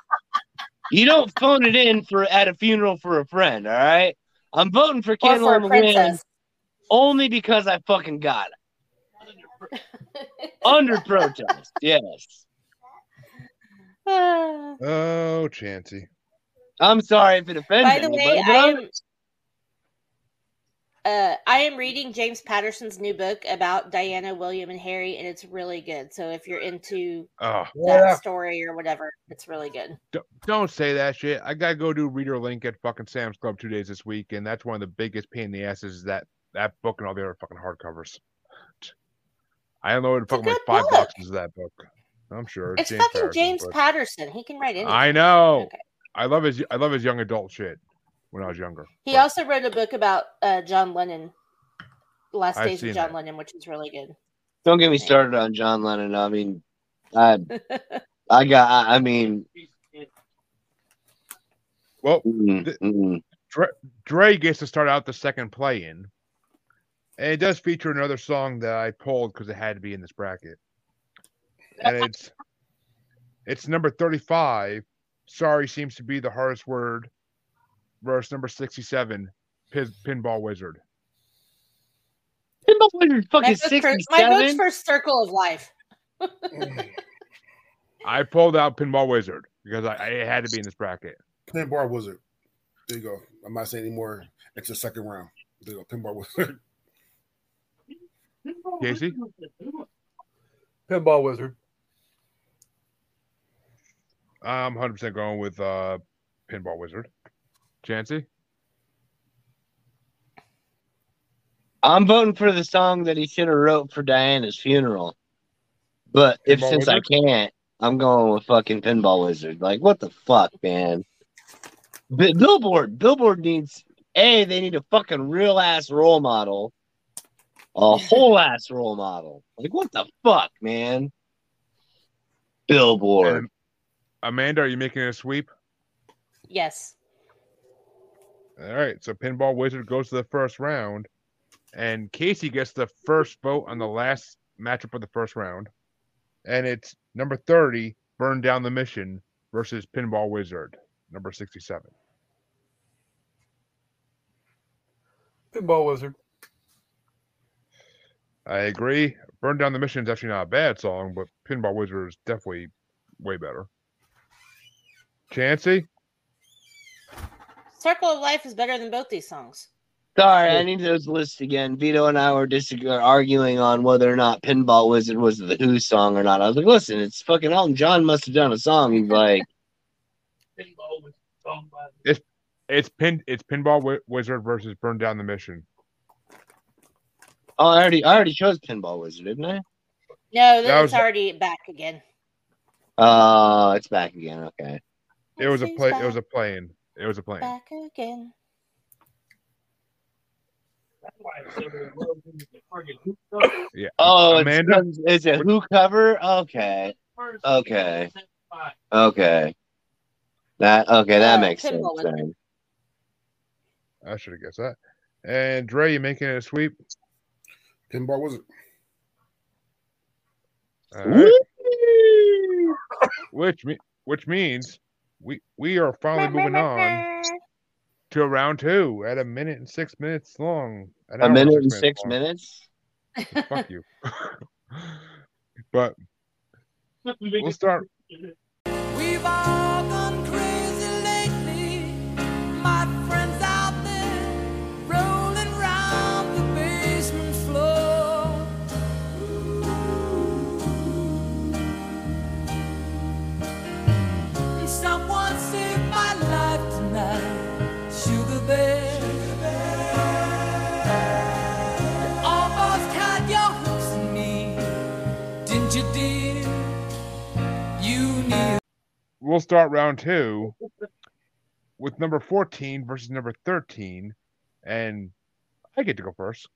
Speaker 3: You don't phone it in for at a funeral for a friend. All right. I'm voting for
Speaker 5: Or
Speaker 3: Candle
Speaker 5: a
Speaker 3: the Wind only because I fucking got it <laughs> under protest. Yes.
Speaker 5: Ah.
Speaker 2: Oh, Chancy.
Speaker 3: I'm sorry if it offends
Speaker 5: By the way,
Speaker 3: anybody, but
Speaker 5: I
Speaker 3: I'm-
Speaker 5: uh, I am reading James Patterson's new book about Diana, William, and Harry, and it's really good. So if you're into
Speaker 2: Oh,
Speaker 5: that
Speaker 7: Yeah.
Speaker 5: story or whatever, it's really good.
Speaker 2: don't, don't say that shit. I gotta go do ReaderLink at fucking Sam's Club two days this week, and that's one of the biggest pain in the asses is that that book and all the other fucking hardcovers. I don't know what
Speaker 5: It's a
Speaker 2: fucking like five
Speaker 5: book.
Speaker 2: boxes of that book. I'm sure
Speaker 5: It's
Speaker 2: James
Speaker 5: fucking
Speaker 2: Patterson,
Speaker 5: James
Speaker 2: but-
Speaker 5: Patterson. He can write anything.
Speaker 2: I know.
Speaker 5: Okay.
Speaker 2: I love his I love his young adult shit when I was younger.
Speaker 5: He
Speaker 2: But
Speaker 5: also wrote a book about uh, John Lennon, Last
Speaker 2: I've
Speaker 5: Days of John
Speaker 2: that.
Speaker 5: Lennon, which is really good.
Speaker 3: don't get me started on John Lennon. I mean, I, <laughs> I got. I, I mean,
Speaker 2: well,
Speaker 3: mm,
Speaker 2: Th-
Speaker 3: mm.
Speaker 2: Dre gets to start out the second play in. And it does feature another song that I pulled because it had to be in this bracket. And it's it's number 35. Sorry seems to be the hardest word. Verse number 67, Pin, Pinball Wizard.
Speaker 3: Pinball Wizard
Speaker 5: My
Speaker 3: fucking
Speaker 5: vote's, for, my vote's for Circle of Life. <laughs> <laughs>
Speaker 2: I pulled out Pinball Wizard because I, I had to be in this bracket.
Speaker 6: Pinball Wizard. There you go. I'm not saying anymore. It's the second round. There you go. Pinball Wizard.
Speaker 2: Kasey?
Speaker 7: Pinball Wizard.
Speaker 2: I'm 100% going with uh, Pinball Wizard. Chancy?
Speaker 3: I'm voting for the song that he should have wrote for Diana's funeral. But if
Speaker 2: Pinball
Speaker 3: since I can't, I'm going with fucking Pinball Wizard. Like, what the fuck, man? Bi- Billboard, Billboard needs a. They need a fucking real ass role model, a whole ass role model. Like, what the fuck, man? Billboard.
Speaker 2: And Amanda, are you making a sweep?
Speaker 5: Yes.
Speaker 2: All right, so Pinball Wizard goes to the first round, and Kasey gets the first vote on the last matchup of the first round, and it's number thirty, Burn Down the Mission versus Pinball Wizard, number sixty-seven.
Speaker 7: Pinball Wizard.
Speaker 2: I agree. Burn Down the Mission is actually not a bad song, but Pinball Wizard is definitely way better. Chancy,
Speaker 5: Circle of Life is better than both these songs.
Speaker 3: Sorry, I need those lists again. Vito and I were disagreeing, arguing on whether or not Pinball Wizard was the Who song or not. I was like, listen, it's fucking Elton John must have done a song. He's like,
Speaker 2: it's it's pin it's Pinball Wi- Wizard versus Burn Down the Mission.
Speaker 3: oh, I already, I already chose Pinball Wizard, didn't I?
Speaker 5: No,
Speaker 2: That was-
Speaker 5: already back again.
Speaker 3: Oh, it's back again. Okay.
Speaker 2: It was a
Speaker 5: She's
Speaker 2: play.
Speaker 5: Back,
Speaker 2: It was a play-in. It was a play-in.
Speaker 5: back again. <laughs>
Speaker 2: Yeah.
Speaker 3: Oh, it's,
Speaker 2: Amanda?
Speaker 3: 'cause it's a Who cover. Okay, okay, okay. That okay, that
Speaker 5: Uh,
Speaker 3: makes sense. Then.
Speaker 2: I should have guessed that. And Dre, you making it a sweep?
Speaker 6: Pinball Wizard.
Speaker 2: All right.
Speaker 3: Woo!
Speaker 2: Which me- which means we we are finally moving on to round two at a minute and six minutes long. An
Speaker 3: A minute and six
Speaker 2: long.
Speaker 3: minutes. <laughs>
Speaker 2: Fuck you. <laughs> but we'll start. We'll start round two with number 14 versus number 13. And I get to go first.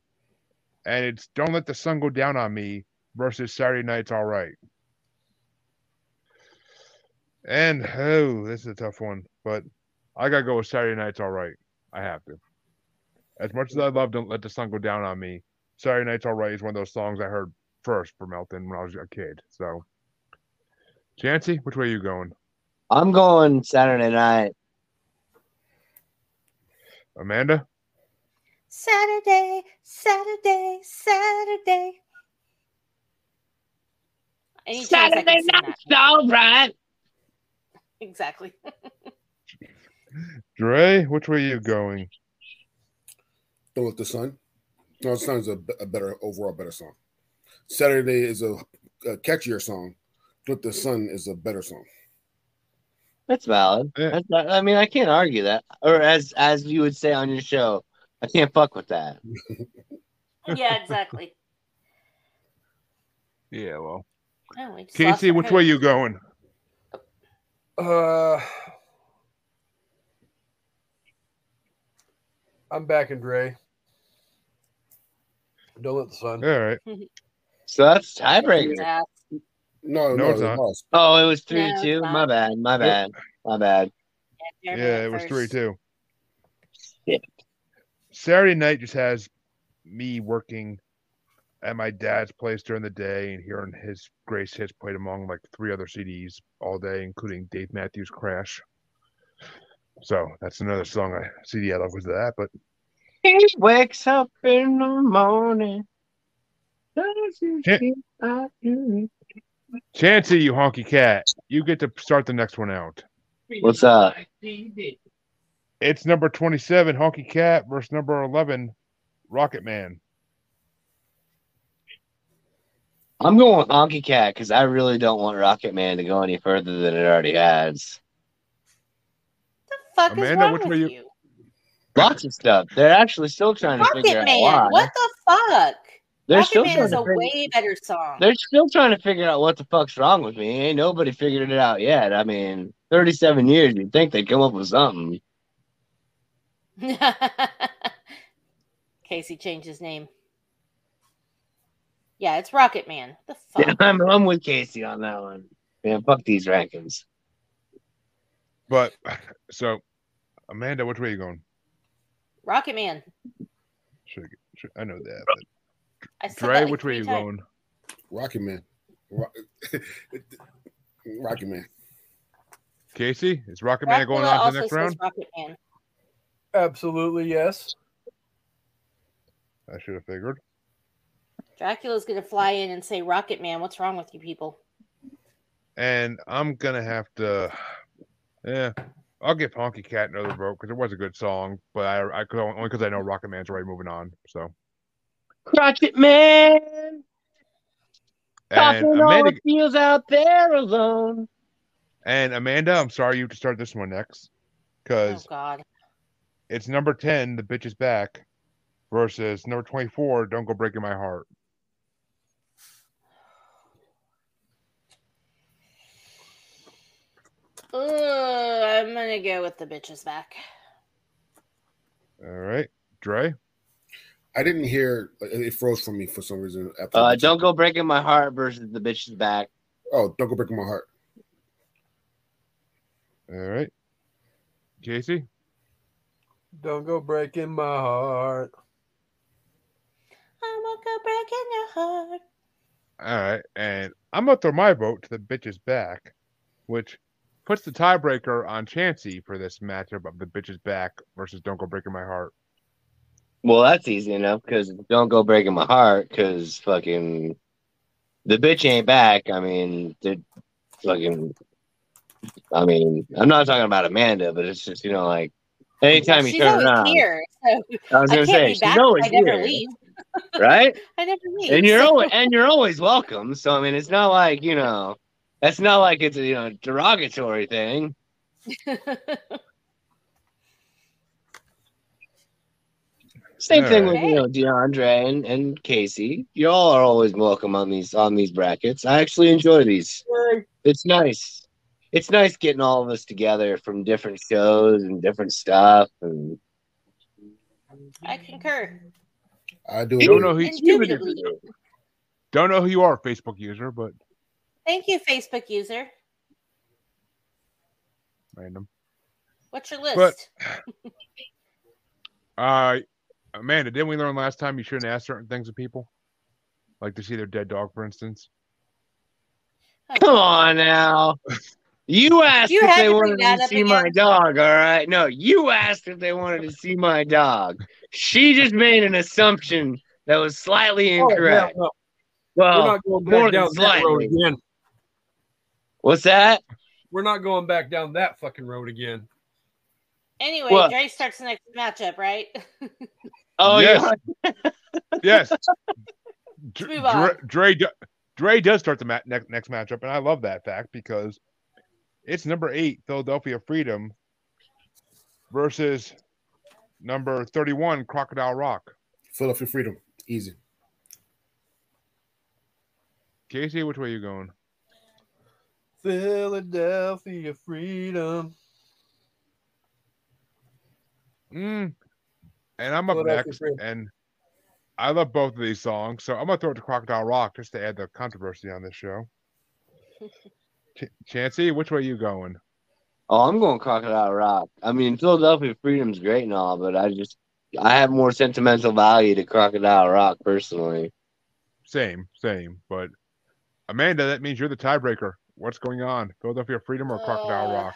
Speaker 2: And it's Don't Let the Sun Go Down on Me versus Saturday Night's All Right. And oh, this is a tough one, but I gotta go with Saturday Night's All Right. I have to. As much as I love Don't Let the Sun Go Down on Me, Saturday Night's All Right is one of those songs I heard first from Elton when I was a kid. So, Chancy, which way are you going?
Speaker 3: I'm going Saturday night.
Speaker 2: Amanda?
Speaker 5: Saturday, Saturday, Saturday. Any chance I can
Speaker 3: all right.
Speaker 5: Exactly. <laughs>
Speaker 2: Dre, which way are you going?
Speaker 6: Don't let the sun. No, the sun is a, a better overall better song. Saturday is a, a catchier song. Don't let the sun is a better song.
Speaker 3: That's valid.
Speaker 2: Yeah.
Speaker 3: That's not- I mean, I can't argue that. Or as as you would say on your show, I can't fuck with that. <laughs>
Speaker 5: yeah, exactly.
Speaker 2: Yeah, well.
Speaker 5: Oh, we Kasey,
Speaker 2: which
Speaker 5: host.
Speaker 2: way you going?
Speaker 7: Uh, I'm back in Dre. Don't let the sun.
Speaker 2: All right. <laughs>
Speaker 3: So that's tiebreaker.
Speaker 5: Yeah.
Speaker 6: No,
Speaker 2: No,
Speaker 6: no,
Speaker 2: it's
Speaker 6: they
Speaker 2: not.
Speaker 6: lost.
Speaker 3: Oh, it was three
Speaker 5: No,
Speaker 3: to two.
Speaker 5: it's
Speaker 3: My bad. My bad. My bad.
Speaker 5: Jeremy
Speaker 2: Yeah, it was
Speaker 5: first.
Speaker 2: three two.
Speaker 3: Shit.
Speaker 2: Saturday night just has me working at my dad's place during the day and hearing his Grace hits played among like three other CDs all day, including Dave Matthews' Crash. So that's another song I CD I love was that, but
Speaker 3: He wakes up in the morning. Does he
Speaker 2: Yeah.
Speaker 3: Feel like you?
Speaker 2: Chancey, you honky cat, you get to start the next one out.
Speaker 3: What's up?
Speaker 2: It's number twenty-seven, Honky Cat, versus number eleven, Rocket Man.
Speaker 3: I'm going with Honky Cat because I really don't want Rocket Man to go any further than it already has.
Speaker 5: The fuck is wrong
Speaker 2: which
Speaker 5: with
Speaker 2: you-
Speaker 5: you?
Speaker 3: Lots of stuff. They're actually still trying to figure
Speaker 5: Rocket
Speaker 3: out
Speaker 5: Man,
Speaker 3: why.
Speaker 5: what the fuck?
Speaker 3: They're
Speaker 5: Rocket
Speaker 3: still
Speaker 5: Man is a
Speaker 3: figure-
Speaker 5: way better song.
Speaker 3: They're still trying to figure out what the fuck's wrong with me. Ain't nobody figured it out yet. I mean, 37 years, you'd think they'd come up with something. <laughs>
Speaker 5: Kasey changed his name. Yeah, it's Rocket Man. The <laughs> fuck?
Speaker 3: I'm, I'm with Kasey on that one. Man, fuck these rankings.
Speaker 2: But so Amanda, which way you going?
Speaker 5: Rocket Man.
Speaker 2: Should, should, I know that. But
Speaker 5: I said
Speaker 2: Dre,
Speaker 5: like
Speaker 2: which way
Speaker 5: three
Speaker 2: you
Speaker 5: times.
Speaker 2: going?
Speaker 6: Rocket Man. Ro- <laughs> Rocket Man.
Speaker 2: Kasey, is Rocket Man going
Speaker 5: Dracula
Speaker 2: on to the next round?
Speaker 5: Man.
Speaker 7: Absolutely, yes.
Speaker 2: I should have figured.
Speaker 5: Dracula's gonna fly in and say, "Rocket Man, what's wrong with you people?"
Speaker 2: And I'm gonna have to, yeah, I'll give Honky Cat another vote because it was a good song, but I I could only because I know Rocket Man's already moving on. So
Speaker 3: Rocket Man,
Speaker 2: and
Speaker 3: talking all the feels out there alone.
Speaker 2: and Amanda, I'm sorry you have to start this one next
Speaker 5: Oh
Speaker 2: because
Speaker 5: God.
Speaker 2: it's number ten, the bitch is back, versus number twenty four, don't go breaking my heart.
Speaker 5: Ugh, I'm gonna go with the bitches back.
Speaker 2: All right, Dre.
Speaker 6: I didn't hear it froze for me for some reason. After
Speaker 3: Uh, don't go breaking my heart versus the bitch's back.
Speaker 6: Oh, don't go breaking my heart.
Speaker 2: All right, Kasey.
Speaker 7: Don't go breaking my heart.
Speaker 5: I'm gonna go breaking your heart.
Speaker 2: All right, and I'm gonna throw my vote to the bitch's back, which puts the tiebreaker on Chansey for this matchup of the bitch's back versus Don't Go Breaking My Heart.
Speaker 3: Well, that's easy enough because don't go breaking my heart because fucking the bitch ain't back. I mean, the fucking. I mean, I'm not talking about Amanda, but it's just you know like anytime you
Speaker 5: she's
Speaker 3: turn around.
Speaker 5: here, so
Speaker 3: I was
Speaker 5: I
Speaker 3: gonna say she's
Speaker 5: back.
Speaker 3: always here, <laughs> right?
Speaker 5: I never leave.
Speaker 3: And you're
Speaker 5: so-
Speaker 3: always and you're always welcome. So I mean, it's not like you know, that's not like it's a you know derogatory thing. <laughs> Same
Speaker 2: All
Speaker 3: thing
Speaker 2: right.
Speaker 3: with you know Diandre and, and Kasey. Y'all are always welcome on these on these brackets. I actually enjoy these. It's nice. it's nice getting all of us together from different shows and different stuff. And
Speaker 5: I concur.
Speaker 6: I do.
Speaker 2: Don't know who
Speaker 5: Indubitably.
Speaker 2: don't know who you are, Facebook user, but
Speaker 5: Thank you, Facebook user.
Speaker 2: random.
Speaker 5: What's your list?
Speaker 2: But- <laughs> Uh, Amanda, didn't we learn last time you shouldn't ask certain things of people, like to see their dead dog, for instance?
Speaker 3: come on now. You asked
Speaker 5: You
Speaker 3: if they
Speaker 5: to
Speaker 3: wanted to
Speaker 5: up
Speaker 3: see my dog, all right? No, you asked if they wanted to see my dog. She just made an assumption that was slightly
Speaker 7: Oh,
Speaker 3: incorrect.
Speaker 7: yeah, no,
Speaker 3: well,
Speaker 7: we're not going
Speaker 3: more
Speaker 7: back
Speaker 3: than
Speaker 7: down that road
Speaker 3: slightly.
Speaker 7: again.
Speaker 3: what's that?
Speaker 7: We're not going back down that fucking road again.
Speaker 5: anyway,
Speaker 3: what?
Speaker 5: Dre starts the next matchup, right? <laughs>
Speaker 3: Oh,
Speaker 2: Yes. Yes. <laughs> Dre. Dre, Dre, does start the ma- next next matchup, and I love that fact because it's number eight, Philadelphia Freedom, versus number thirty-one, Crocodile Rock.
Speaker 6: Philadelphia Freedom. Easy.
Speaker 2: Casey, which way are you going?
Speaker 7: Philadelphia freedom.
Speaker 2: Mm. And I'm up
Speaker 6: Philadelphia
Speaker 2: next, and I love both of these songs, so I'm gonna throw it to Crocodile Rock just to add the controversy on this show. <laughs> Ch- Chancey, which way are you going?
Speaker 3: Oh, I'm going Crocodile Rock. I mean, Philadelphia Freedom's great and all, but I just I have more sentimental value to Crocodile Rock personally.
Speaker 2: Same, same, but Amanda, that means you're the tiebreaker. What's going on? Philadelphia Freedom or Crocodile
Speaker 5: Uh,
Speaker 2: Rock?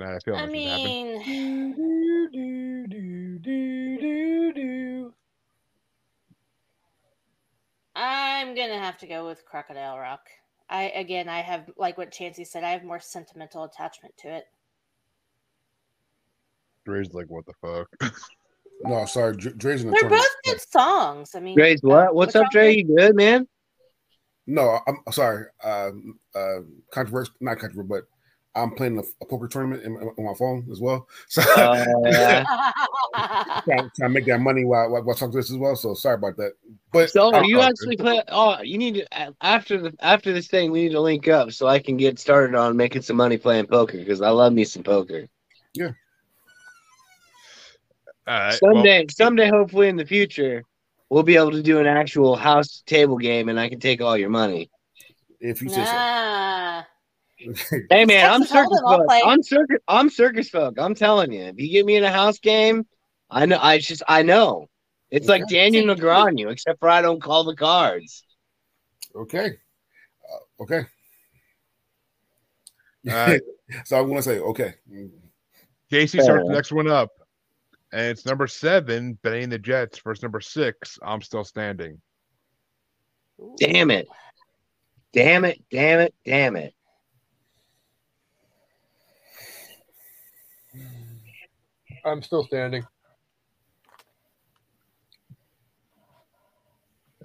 Speaker 2: Nah, I feel
Speaker 5: I
Speaker 2: this should happen.
Speaker 5: mean, I'm gonna have to go with Crocodile Rock. I again, I have like what Chancey said. I have more sentimental attachment to it.
Speaker 2: Dre's like, what the fuck? <laughs>
Speaker 6: No, sorry. Dre- Dre's in the
Speaker 5: They're both good songs. I mean,
Speaker 3: Dre's what? What's up, Dre? You good, man?
Speaker 6: No, I'm sorry. Uh, uh, controversial, not controversial, but I'm playing a, a poker tournament in, on my phone as well. <laughs> So
Speaker 3: Uh, <laughs>
Speaker 6: trying, trying to make that money while, while, while talking to this as well. So sorry about that. But
Speaker 3: So
Speaker 2: Oh,
Speaker 3: you
Speaker 2: oh,
Speaker 3: actually play? Oh, you need to after the after this thing. We need to link up so I can get started on making some money playing poker because I love me some poker.
Speaker 2: Yeah. well,
Speaker 3: Someday, someday, hopefully in the future, we'll be able to do an actual house table game, and I can take all your money.
Speaker 6: if you say so.
Speaker 5: Nah.
Speaker 3: Hey man, I'm circus
Speaker 5: I'll
Speaker 3: folk.
Speaker 5: play.
Speaker 3: I'm circus. I'm circus folk. I'm telling you, if you get me in a house game, I know. I just I know. It's like Daniel Negreanu, except for I don't call the cards.
Speaker 6: Okay. Uh, okay.
Speaker 2: All right. <laughs>
Speaker 6: so I'm gonna say okay.
Speaker 2: Kasey
Speaker 3: Fair
Speaker 2: starts the next one up, and it's number seven, Benny and the Jets versus number six. I'm still standing.
Speaker 3: Damn it! Damn it! Damn it! Damn it!
Speaker 7: I'm still standing.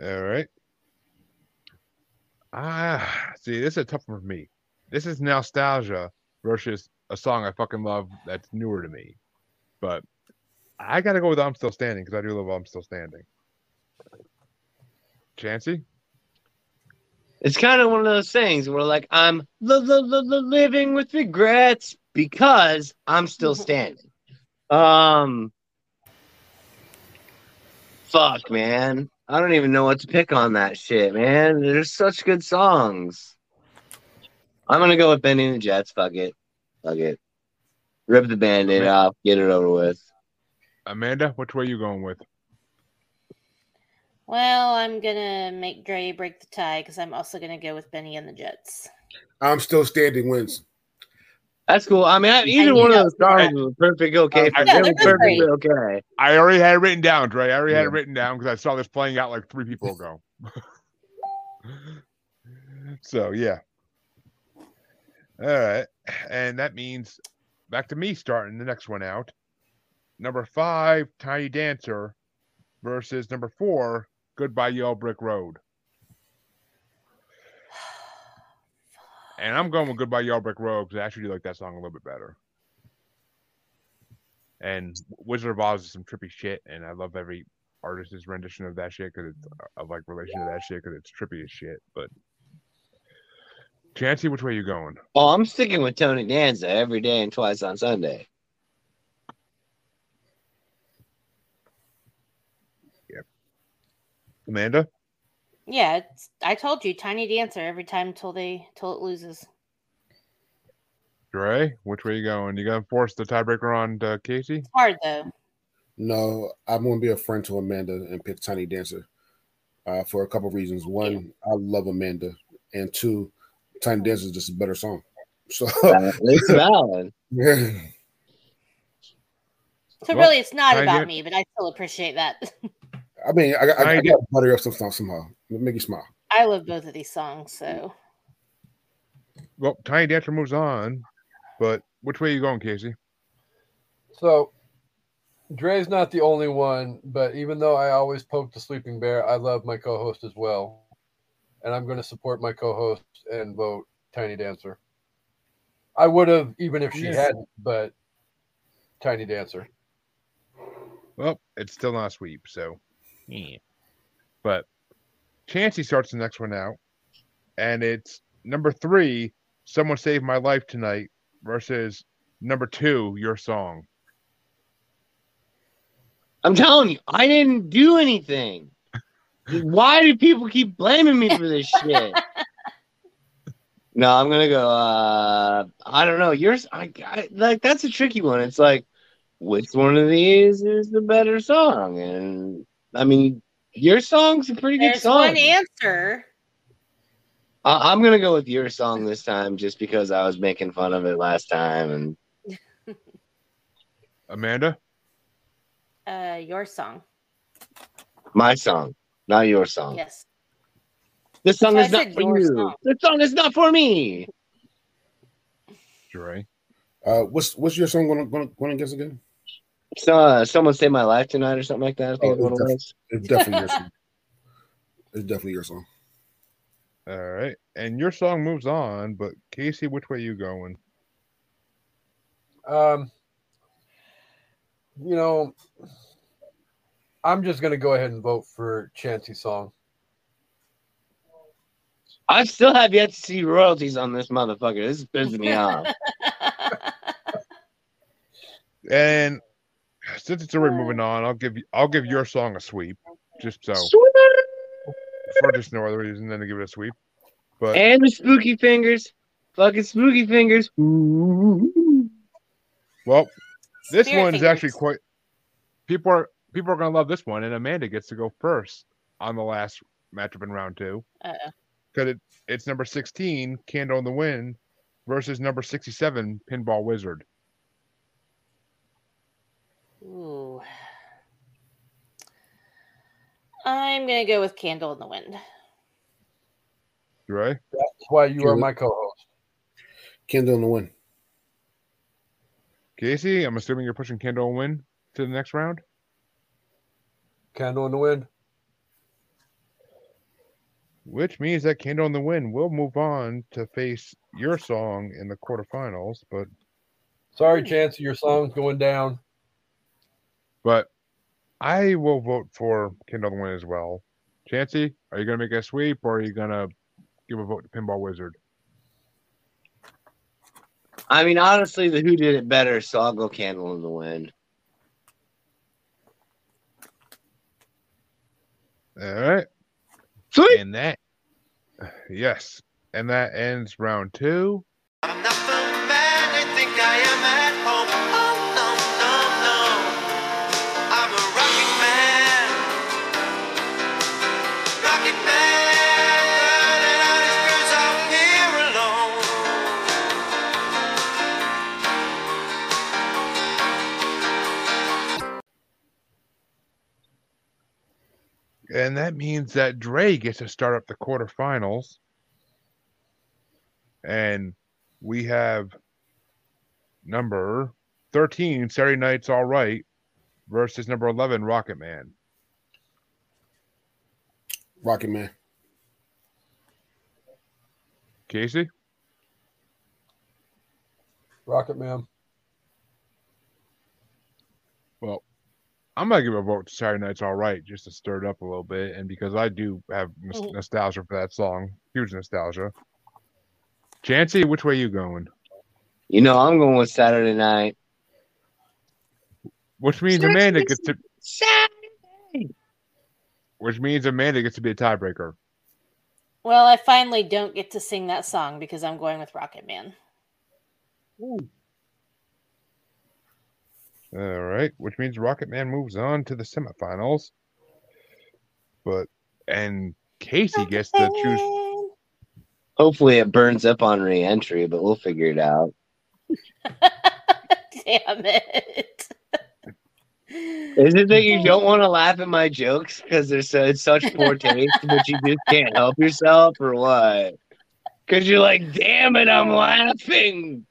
Speaker 2: All right. Ah, see, this is a tough one for me. This is nostalgia versus a song I fucking love that's newer to me. But I gotta go with I'm Still Standing because I do love I'm Still Standing. Chancey?
Speaker 3: It's kind of one of those things where like I'm li- li- li- li- living with regrets because I'm still <laughs> standing. Um, fuck, man. I don't even know what to pick on that shit, man. There's such good songs. I'm gonna go with Benny and the Jets. Fuck it, fuck it. Rip the band-aid
Speaker 2: Okay.
Speaker 3: off, get it over with.
Speaker 2: Amanda, which way are you going with?
Speaker 5: Well, I'm gonna make Dre break the tie because I'm also gonna go with Benny and the Jets.
Speaker 6: I'm still standing wins.
Speaker 3: That's cool. I mean, I, either
Speaker 5: I
Speaker 3: one of those songs was perfect. Okay, for
Speaker 2: Yeah,
Speaker 3: them,
Speaker 5: they're
Speaker 3: perfectly
Speaker 5: great.
Speaker 3: okay.
Speaker 2: I already had it written down, Dre. I already had it written down because I saw this playing out like three people ago. <laughs> so yeah. All right. And that means back to me starting the next one out. Number five, Tiny Dancer versus number four, Goodbye Yellow Brick Road. And I'm going with Goodbye Yellow Brick Road because I actually do like that song a little bit better. And Wizard of Oz is some trippy shit, and I love every artist's rendition of that shit because it's of like relation to that shit because it's trippy as shit. But Chancey, which way you going?
Speaker 3: Oh, I'm sticking with Tony Danza every day and twice on Sunday. Yep.
Speaker 2: Amanda?
Speaker 5: Yeah, it's, I told you, Tiny Dancer every time till they till it loses.
Speaker 2: Dre, which way you going? You gonna force the tiebreaker on uh, Kasey?
Speaker 5: It's hard though.
Speaker 6: No, I'm going to be a friend to Amanda and pick Tiny Dancer uh, for a couple of reasons. One, I love Amanda, and two, Tiny Dancer is just a better song. So,
Speaker 3: It's valid.
Speaker 6: yeah.
Speaker 5: So
Speaker 2: Well,
Speaker 5: really, it's not
Speaker 2: Tiny
Speaker 5: about
Speaker 2: Dan-
Speaker 5: me, but I still appreciate that. <laughs>
Speaker 6: I mean, I, I, I, I got to butter up some somehow, somehow. Make you smile.
Speaker 5: I love both of these songs, so
Speaker 2: Well, Tiny Dancer moves on, but which way are you going, Kasey?
Speaker 7: So Dre's not the only one, but even though I always poke the sleeping bear, I love my co-host as well. And I'm going to support my co-host and vote Tiny Dancer. I would have even if she
Speaker 2: Yeah.
Speaker 7: hadn't, but Tiny Dancer.
Speaker 2: Well, it's still not a sweep, so yeah. But Chancey starts the next one out, and it's number three, Someone Saved My Life Tonight versus number two, Your Song.
Speaker 3: I'm telling you, I didn't do anything. Why do people keep blaming me for this shit? <laughs> no, I'm gonna go. uh I don't know. Yours, I, I like that's a tricky one. It's like, which one of these is the better song? And I mean, your song's a pretty good
Speaker 5: there's
Speaker 3: song.
Speaker 5: one answer.
Speaker 3: I, I'm gonna go with your song this time, just because I was making fun of it last time, and <laughs>
Speaker 2: Amanda?
Speaker 5: Uh, your song.
Speaker 3: my song, not your song.
Speaker 5: Yes.
Speaker 3: This song
Speaker 5: That's
Speaker 3: is not for you.
Speaker 5: song.
Speaker 3: This song is not for me.
Speaker 2: Dre.
Speaker 6: Uh, what's what's your song going going going against again?
Speaker 3: So, uh, someone saved my life tonight, or something like that. I think
Speaker 6: Oh,
Speaker 3: is what it
Speaker 6: it's
Speaker 3: was.
Speaker 6: It's definitely your song. It's definitely your song.
Speaker 2: All right. And your song moves on, but Kasey, which way you going?
Speaker 7: Um, you know, I'm just going to go ahead and vote for Chancey's song.
Speaker 3: I still have yet to see royalties on this motherfucker. This is pissing me off. <laughs> <laughs>
Speaker 2: And since it's already moving on, I'll give you I'll give your song a sweep. Just so for just no other reason than to give it a sweep. But
Speaker 3: and the spooky fingers, fucking spooky fingers. Ooh.
Speaker 2: well, this
Speaker 5: Spirit
Speaker 2: one is actually quite people are people are gonna love this one, and Amanda gets to go first on the last matchup in round two.
Speaker 5: Uh-oh.
Speaker 2: Because it, it's number 16, Candle in the Wind, versus number 67, Pinball Wizard.
Speaker 5: Ooh. I'm gonna go with Candle in the Wind.
Speaker 2: Right?
Speaker 7: That's why you are my co-host.
Speaker 6: Candle in the Wind.
Speaker 2: Kasey, I'm assuming you're pushing Candle in the Wind to the next round.
Speaker 7: Candle in the wind.
Speaker 2: Which means that Candle in the Wind will move on to face your song in the quarterfinals, but
Speaker 7: Sorry, Chancey, your song's going down.
Speaker 2: But I will vote for Kindle the Win as well. Chancey, are you gonna make a sweep or are you gonna give a vote to Pinball Wizard?
Speaker 3: I mean, honestly, the Who did it better, so I'll go Candle in the Wind.
Speaker 2: All right.
Speaker 3: Sweet.
Speaker 2: And that yes. And that ends round two. And that means that Dre gets to start up the quarterfinals. And we have number 13, Saturday Night's All Right, versus number 11, Rocket Man.
Speaker 6: Rocket Man.
Speaker 2: Kasey?
Speaker 7: Rocket Man.
Speaker 2: Well, I'm going to give a vote to Saturday Night's All Right just to stir it up a little bit. And because I do have nos-
Speaker 5: Mhm.
Speaker 2: nostalgia for that song, huge nostalgia. Chancy, which way you going?
Speaker 3: You know, I'm going with Saturday night.
Speaker 2: Which means Amanda gets to
Speaker 3: Saturday.
Speaker 2: which means Amanda gets to be a tiebreaker.
Speaker 5: Well, I finally don't get to sing that song because I'm going with Rocket Man.
Speaker 2: All right, which means Rocket Man moves on to the semifinals. But and Kasey gets to choose. <laughs>
Speaker 3: Hopefully, it burns up on re-entry, but we'll figure it out. <laughs>
Speaker 5: Damn it.
Speaker 3: Is it that you don't want to laugh at my jokes because they're so it's such poor taste, but you just can't help yourself, or what? Because you're like, damn it, I'm laughing.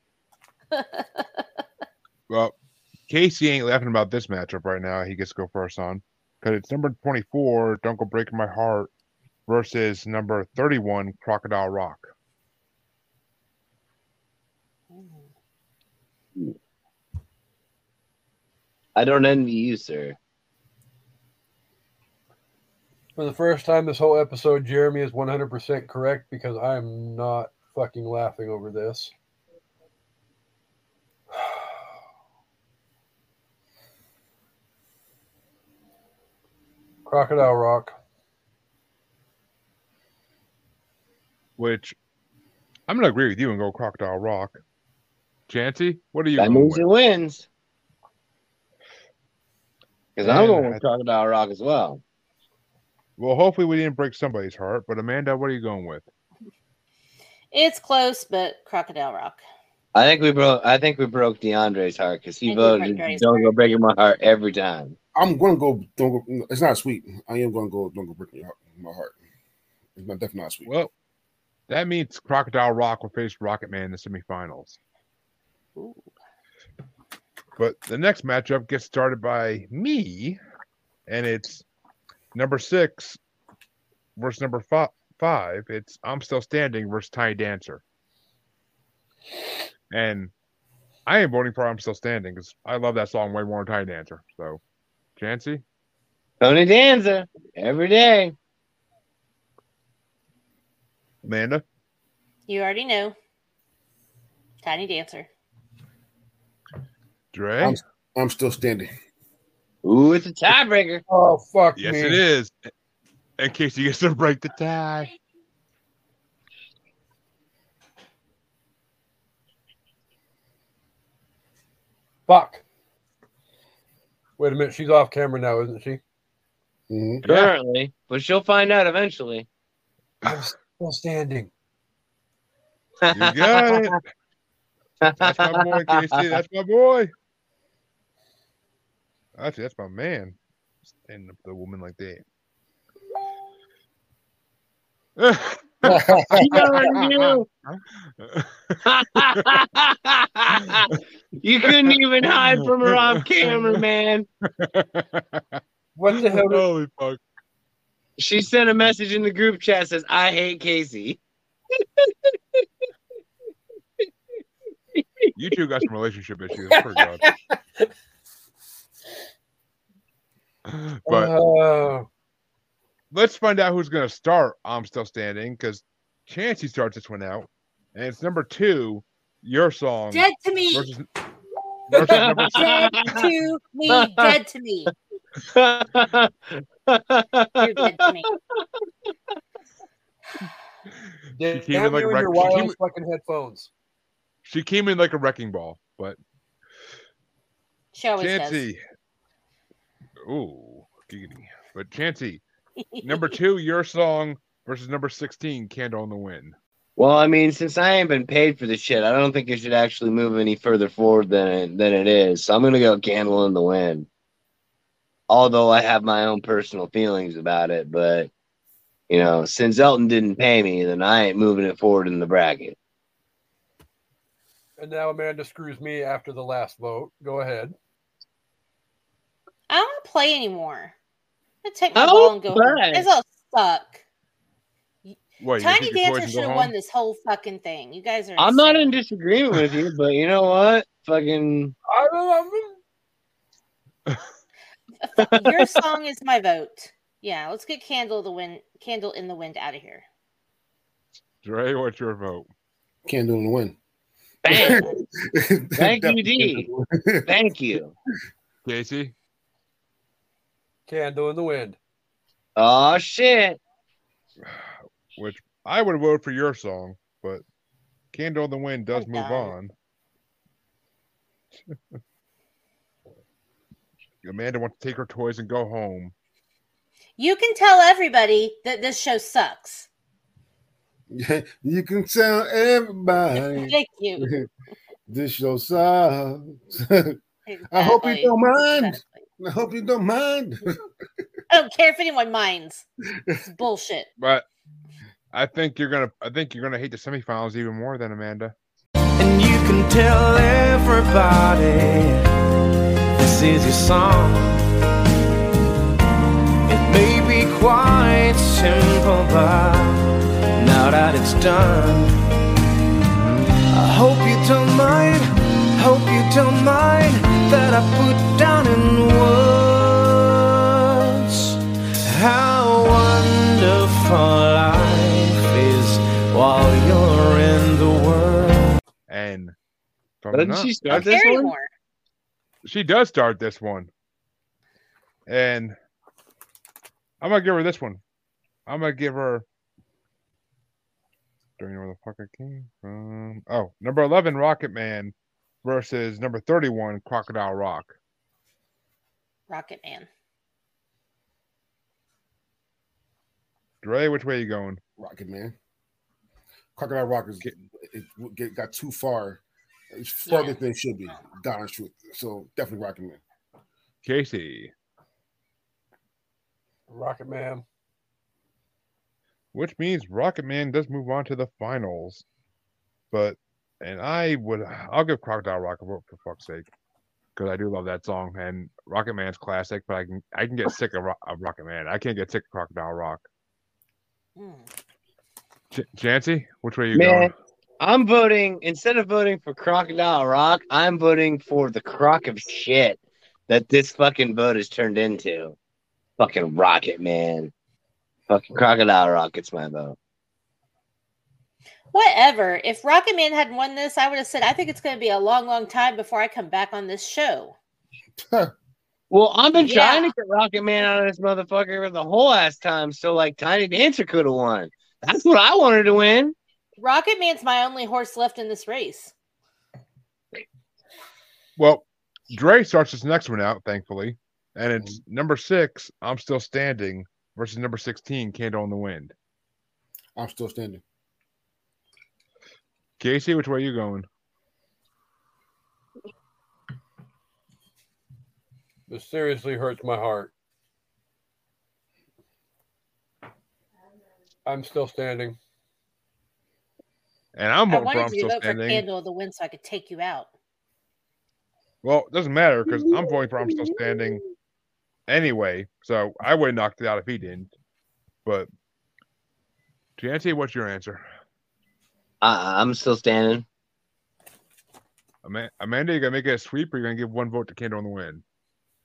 Speaker 2: Well, Kasey ain't laughing about this matchup right now. He gets to go first on because it's number twenty-four. Don't go breaking my heart versus number thirty-one. Crocodile Rock.
Speaker 3: I don't envy you, sir.
Speaker 7: For the first time this whole episode, Jeremy is 100% correct because I am not fucking laughing over this. Crocodile Rock.
Speaker 2: Which I'm gonna agree with you and go Crocodile Rock. Chancy, what are you
Speaker 3: That
Speaker 2: going
Speaker 3: means
Speaker 2: with?
Speaker 3: it wins. Because I'm going
Speaker 2: I-
Speaker 3: with Crocodile Rock as well.
Speaker 2: Well, hopefully we didn't break somebody's heart. But Amanda, what are you going with?
Speaker 5: It's close, but Crocodile Rock.
Speaker 3: I think we broke. I think we broke Diandre's heart because he
Speaker 5: I think we broke
Speaker 3: voted. Don't go breaking my heart every time.
Speaker 6: I'm going to go. Don't go. It's not sweet. I am going to go. Don't go break your heart, my heart. It's not definitely not sweet.
Speaker 2: Well, that means Crocodile Rock will face Rocket Man in the semifinals.
Speaker 5: Ooh.
Speaker 2: But the next matchup gets started by me, and it's number six versus number fi- five. It's I'm Still Standing versus Tiny Dancer. And I am voting for I'm Still Standing because I love that song way more than Tiny Dancer. So, Chancy,
Speaker 3: Tony Danza every day.
Speaker 2: Amanda,
Speaker 5: You already know. Tiny Dancer.
Speaker 2: Dre.
Speaker 6: I'm- I'm still standing.
Speaker 3: Ooh, it's a tiebreaker. <laughs>
Speaker 7: Oh, fuck
Speaker 2: yes,
Speaker 7: me.
Speaker 2: it is. In case you get to break the tie.
Speaker 7: Fuck. Wait a minute. She's off camera now, isn't she?
Speaker 6: Mhm.
Speaker 3: Currently, but she'll find out eventually.
Speaker 7: I'm still standing.
Speaker 2: You got it. That's my boy, Kasey. That's my boy. Actually, that's my man. Standing up to the woman like that. <laughs> <laughs>
Speaker 3: you couldn't even hide from her off camera, man.
Speaker 7: What the hell?
Speaker 2: Holy fuck.
Speaker 3: She sent a message in the group chat says, I hate Kasey.
Speaker 2: You two got some relationship issues. <laughs> I swear to God. But
Speaker 7: Uh,
Speaker 2: let's find out who's going to start. I'm still standing because Chancey starts this one out, and it's number two. Your song
Speaker 5: Dead to me.
Speaker 2: versus, <laughs> versus
Speaker 5: Dead to me. Dead to me. You're dead to me. <sighs>
Speaker 7: damn
Speaker 2: came in like
Speaker 7: you
Speaker 2: a
Speaker 7: your
Speaker 2: wreck- she came-
Speaker 7: fucking headphones.
Speaker 2: She came in like a wrecking ball, but
Speaker 5: She always
Speaker 2: Chancey. Ooh, giggity. But Chancey, number two, your song versus number 16, Candle in the Wind.
Speaker 3: well, I mean, since I ain't been paid for this shit, I don't think it should actually move any further forward than it, than it is. So I'm gonna go Candle in the Wind. Although I have my own personal feelings about it, but you know, since Elton didn't pay me, then I ain't moving it forward in the bracket.
Speaker 7: And now Amanda screws me after the last vote. Go ahead.
Speaker 5: I don't play anymore. I'm gonna take my
Speaker 3: Oh,
Speaker 5: ball and go. home.
Speaker 3: play.
Speaker 5: It's all stuck.
Speaker 2: What,
Speaker 5: Tiny
Speaker 2: take your toys
Speaker 5: Dancer should have won this whole fucking thing. You guys are.
Speaker 3: I'm not in disagreement with you, but you know what? Fucking
Speaker 5: Your song is my vote. Yeah, let's get Candle the Wind, Candle in the Wind out of here.
Speaker 2: Dre, what's your vote?
Speaker 6: Can't do it in the wind.
Speaker 3: Bam. <laughs> Thank you, D.
Speaker 6: Can't Do It in the Wind.
Speaker 3: Thank you.
Speaker 2: Kasey,
Speaker 4: Candle in the wind.
Speaker 3: Oh shit.
Speaker 2: which I would vote for your song, but Candle in the Wind does move on. <laughs> Amanda wants to take her toys and go home.
Speaker 5: You can tell everybody that this show sucks. <laughs>
Speaker 6: you can tell everybody <laughs>
Speaker 5: Thank you.
Speaker 6: this show sucks. I hope you don't mind.
Speaker 5: Exactly.
Speaker 6: I hope you don't mind.
Speaker 5: I don't care if anyone minds. It's <laughs> bullshit.
Speaker 2: But I think you're gonna I think you're gonna hate the semifinals even more than Amanda.
Speaker 8: And you can tell everybody this is your song. It may be quite simple, but now that it's done, I hope you don't mind. Hope you don't mind that I put down in words how wonderful life is while you're in the world.
Speaker 2: And from
Speaker 3: Doesn't
Speaker 2: now-
Speaker 3: she start this one?
Speaker 5: anymore.
Speaker 2: she does start this one. And I'm gonna give her this one. I'm gonna give her don't you know where the fuck I came from? Oh, number eleven Rocket Man versus number thirty-one Crocodile Rock.
Speaker 5: Rocket Man.
Speaker 2: Dre, which way are you going?
Speaker 6: Rocket Man. Crocodile Rockers
Speaker 2: Get-
Speaker 6: it, it got too far. It's further
Speaker 5: Yeah.
Speaker 6: than it should be. Darn truth. So definitely Rocket Man.
Speaker 2: Kasey.
Speaker 4: Rocket Man.
Speaker 2: Which means Rocket Man does move on to the finals. But and I would I'll give Crocodile Rock a vote for fuck's sake. Because I do love that song and Rocket Man's classic, but I can I can get sick of, Ro- of Rocket Man. I can't get sick of Crocodile Rock.
Speaker 5: Hmm.
Speaker 2: Ch- Chancy, which way are you
Speaker 3: Man,
Speaker 2: going?
Speaker 3: I'm voting instead of voting for Crocodile Rock, I'm voting for the crock of shit that this fucking vote has turned into. Fucking Rocket Man. Fucking Crocodile Rock gets my vote.
Speaker 5: Whatever. If Rocket Man hadn't won this, I would have said, I think it's going to be a long, long time before I come back on this show.
Speaker 3: Well, I've been
Speaker 5: Yeah.
Speaker 3: trying to get Rocket Man out of this motherfucker for the whole ass time, so like Tiny Dancer could have won. That's what I wanted to win.
Speaker 5: Rocket Man's my only horse left in this race.
Speaker 2: Well, Dre starts this next one out, thankfully. And it's mm-hmm. number six, I'm still standing, versus number 16, Candle in the Wind.
Speaker 6: I'm still standing.
Speaker 2: Kasey, which way are you going?
Speaker 4: This seriously hurts my heart. I'm still standing.
Speaker 2: And I'm
Speaker 5: I
Speaker 2: voting for I'm
Speaker 5: wanted you to
Speaker 2: still
Speaker 5: vote for
Speaker 2: standing.
Speaker 5: Candle of the Wind so I could take you out.
Speaker 2: Well, it doesn't matter because I'm voting for I'm still standing anyway. So I would have knocked it out if he didn't. But Chancy, what's your answer?
Speaker 3: I- I'm still standing.
Speaker 2: Ama- Amanda, you gonna make it a sweep or you gonna give one vote to Candle on the Wind?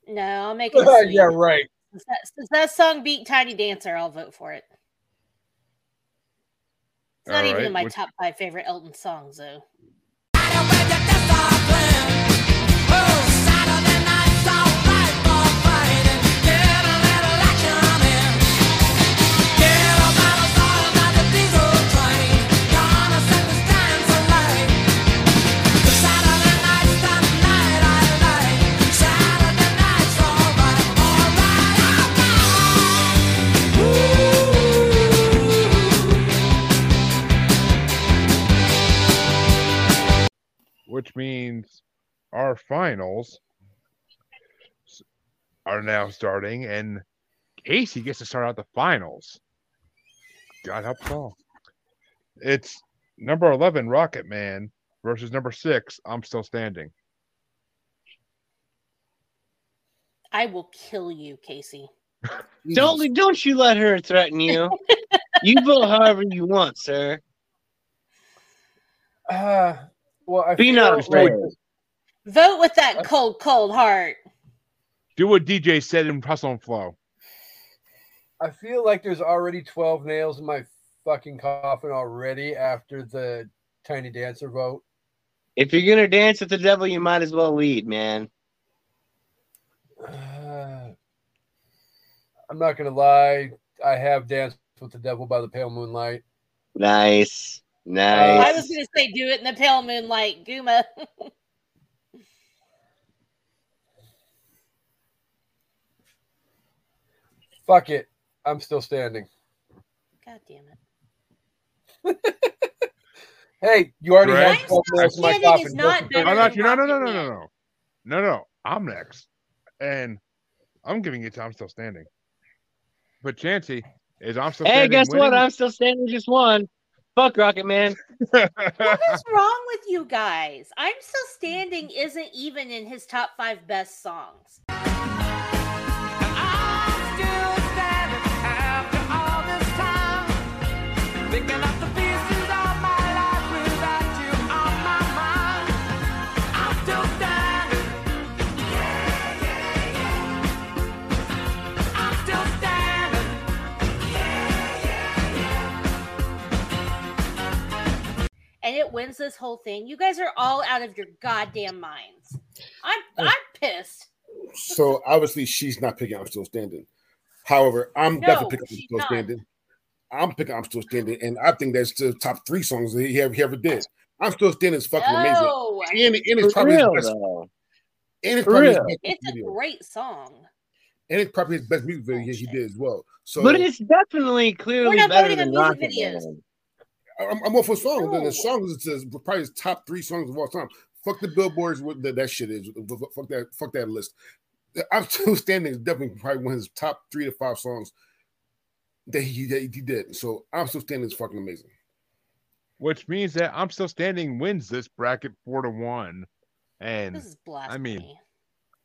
Speaker 5: No, I'll make it. a uh, sweep.
Speaker 4: yeah, right.
Speaker 5: Since that, since that song beat Tiny Dancer, I'll vote for it. It's not
Speaker 2: All
Speaker 5: even
Speaker 2: right,
Speaker 5: in my
Speaker 2: which-
Speaker 5: top five favorite Elton songs, though.
Speaker 2: Which means our finals are now starting, and Kasey gets to start out the finals. God help us all. It's number 11, Rocket Man, versus number six, I'm Still Standing.
Speaker 5: I will kill you, Kasey. <laughs>
Speaker 3: Don't don't you let her threaten you. you vote however you want, sir.
Speaker 4: Uh, well, I
Speaker 3: Be
Speaker 4: feel
Speaker 3: not
Speaker 4: like
Speaker 3: afraid.
Speaker 5: Vote with that cold, cold heart.
Speaker 2: Do what DJ said in Hustle and Flow.
Speaker 4: I feel like there's already 12 nails in my fucking coffin already after the
Speaker 7: Tiny Dancer vote.
Speaker 3: If you're gonna dance with the devil, you might as well lead, man.
Speaker 7: Uh, <sighs> I'm not gonna lie. I have danced with the devil by the pale moonlight.
Speaker 3: Nice,
Speaker 5: I was going to say do it in the pale moonlight, Guma.
Speaker 7: Fuck it. I'm still standing.
Speaker 5: God damn it. <laughs>
Speaker 7: Hey, you already
Speaker 2: Right.
Speaker 7: had 12 minutes in my
Speaker 5: Standing
Speaker 7: coffin.
Speaker 5: is not
Speaker 2: I'm not. No, no, no, no, no, no, no, no. I'm next, and I'm giving it to I'm still standing. But Chancey is I'm still
Speaker 3: Hey,
Speaker 2: standing.
Speaker 3: guess what? I'm still standing just one. Fuck Rocket Man. <laughs>
Speaker 5: What <laughs> is wrong with you guys? I'm Still Standing isn't even in his top five best songs.
Speaker 1: I'm still standing after all this time, picking up
Speaker 5: and it wins this whole thing. You guys are all out of your goddamn minds. I'm I'm pissed.
Speaker 6: So obviously she's not picking I'm still standing. However, I'm
Speaker 5: No,
Speaker 6: definitely picking I'm still
Speaker 5: not.
Speaker 6: standing. I'm picking I'm still standing, and I think that's the top three songs that he ever, he ever did. I'm still standing is fucking amazing, and, and it's
Speaker 3: For
Speaker 6: probably
Speaker 3: real,
Speaker 6: his best,
Speaker 3: though.
Speaker 6: and it's
Speaker 3: For
Speaker 6: probably his
Speaker 3: real.
Speaker 6: best
Speaker 5: it's a
Speaker 6: video,
Speaker 5: great song.
Speaker 6: and it's probably his best music video oh,
Speaker 5: he
Speaker 6: did as well. So
Speaker 3: But it's definitely clearly
Speaker 5: not
Speaker 3: better
Speaker 5: voting
Speaker 3: than
Speaker 5: music
Speaker 3: Rocket
Speaker 5: videos.
Speaker 3: Man.
Speaker 6: I'm, I'm all for songs. And
Speaker 5: No.
Speaker 6: the oh. songs is is probably his top three songs of all time. Fuck the billboards. What that, that shit is. Fuck that. Fuck that list. I'm <laughs> still standing. Is definitely probably one of his top three to five songs that he that he did. So I'm still standing is fucking amazing.
Speaker 2: which means that I'm still standing wins this bracket four to one, and
Speaker 5: This is blasphemy.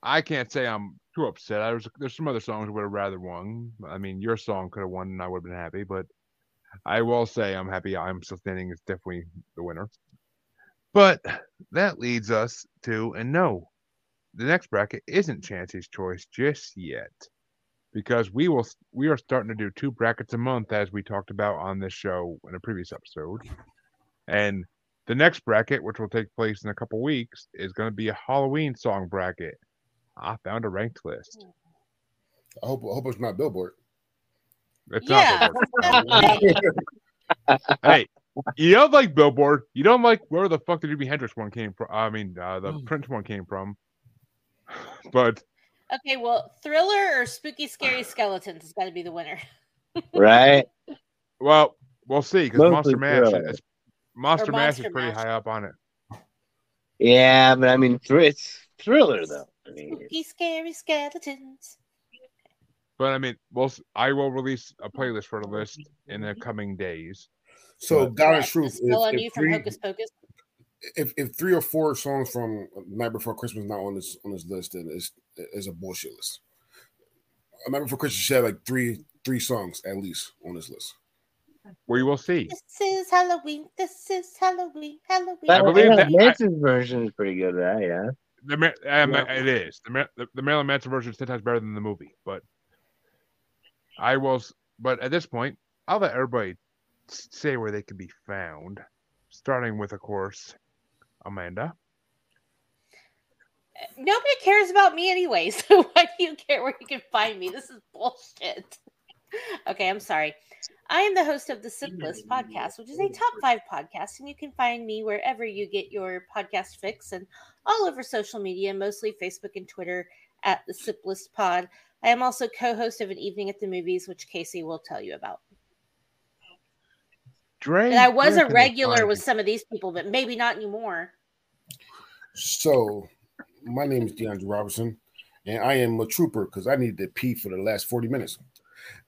Speaker 2: I can't say I'm too upset. I was there's some other songs I would have rather won. I mean, your song could have won, and I would have been happy. But I will say I'm happy. I'm still standing is definitely the winner. But that leads us to and no, the next bracket isn't Chancey's choice just yet, because we will we are starting to do two brackets a month as we talked about on this show in a previous episode, and the next bracket, which will take place in a couple weeks, is going to be a Halloween song bracket. I found a ranked list.
Speaker 6: I hope I hope it's not Billboard.
Speaker 2: It's
Speaker 5: Yeah.
Speaker 2: not Billboard. hey, you don't like Billboard. You don't like where the fuck the Jimi Hendrix one came from. I mean, uh, the Prince one came from. <sighs> But
Speaker 5: Okay, well, Thriller or Spooky Scary Skeletons has got to be the winner. <laughs>
Speaker 3: Right?
Speaker 2: well, we'll see because Monster Mash is Monster Mash is pretty
Speaker 5: Mash.
Speaker 2: high up on it.
Speaker 3: Yeah, but I mean, thr- it's thriller though. I mean,
Speaker 5: Spooky Scary Skeletons.
Speaker 2: But I mean, we'll s- I will release a playlist for the list in the coming days.
Speaker 6: So
Speaker 2: But-
Speaker 6: God
Speaker 5: Correct.
Speaker 6: is truth.
Speaker 5: It's Still on
Speaker 6: if
Speaker 5: you from Hocus Pocus.
Speaker 6: if, if three or four songs from Night Before Christmas not on this on this list, then it's it's a bullshit list. Night Before Christmas should have like three three songs at least on this list.
Speaker 2: We will see.
Speaker 5: This is Halloween. This is Halloween. Halloween.
Speaker 3: but
Speaker 2: believe
Speaker 3: Marilyn
Speaker 2: that-
Speaker 3: Manson's version is pretty good, right? Yeah.
Speaker 2: The, um,
Speaker 7: Yeah.
Speaker 2: It is the, Ma- the the Marilyn Manson version is ten times better than the movie, but I will. But at this point, I'll let everybody say where they can be found, starting with, of course, Amanda.
Speaker 5: Nobody cares about me anyway, <laughs> so why do you care where you can find me? This is bullshit. <laughs> Okay, I'm sorry. I am the host of the Sip List podcast, which is a top five podcast, and you can find me wherever you get your podcast fix and all over social media, mostly Facebook and Twitter at the Sip List Pod. I am also co-host of an evening at the movies, which Kasey will tell you about.
Speaker 2: Dre.
Speaker 5: And I was
Speaker 2: where
Speaker 5: a regular
Speaker 2: find
Speaker 5: with some of these people, but maybe not anymore.
Speaker 6: So my name is Diandre Robinson, and I am a trooper because I needed to pee for the last 40 minutes.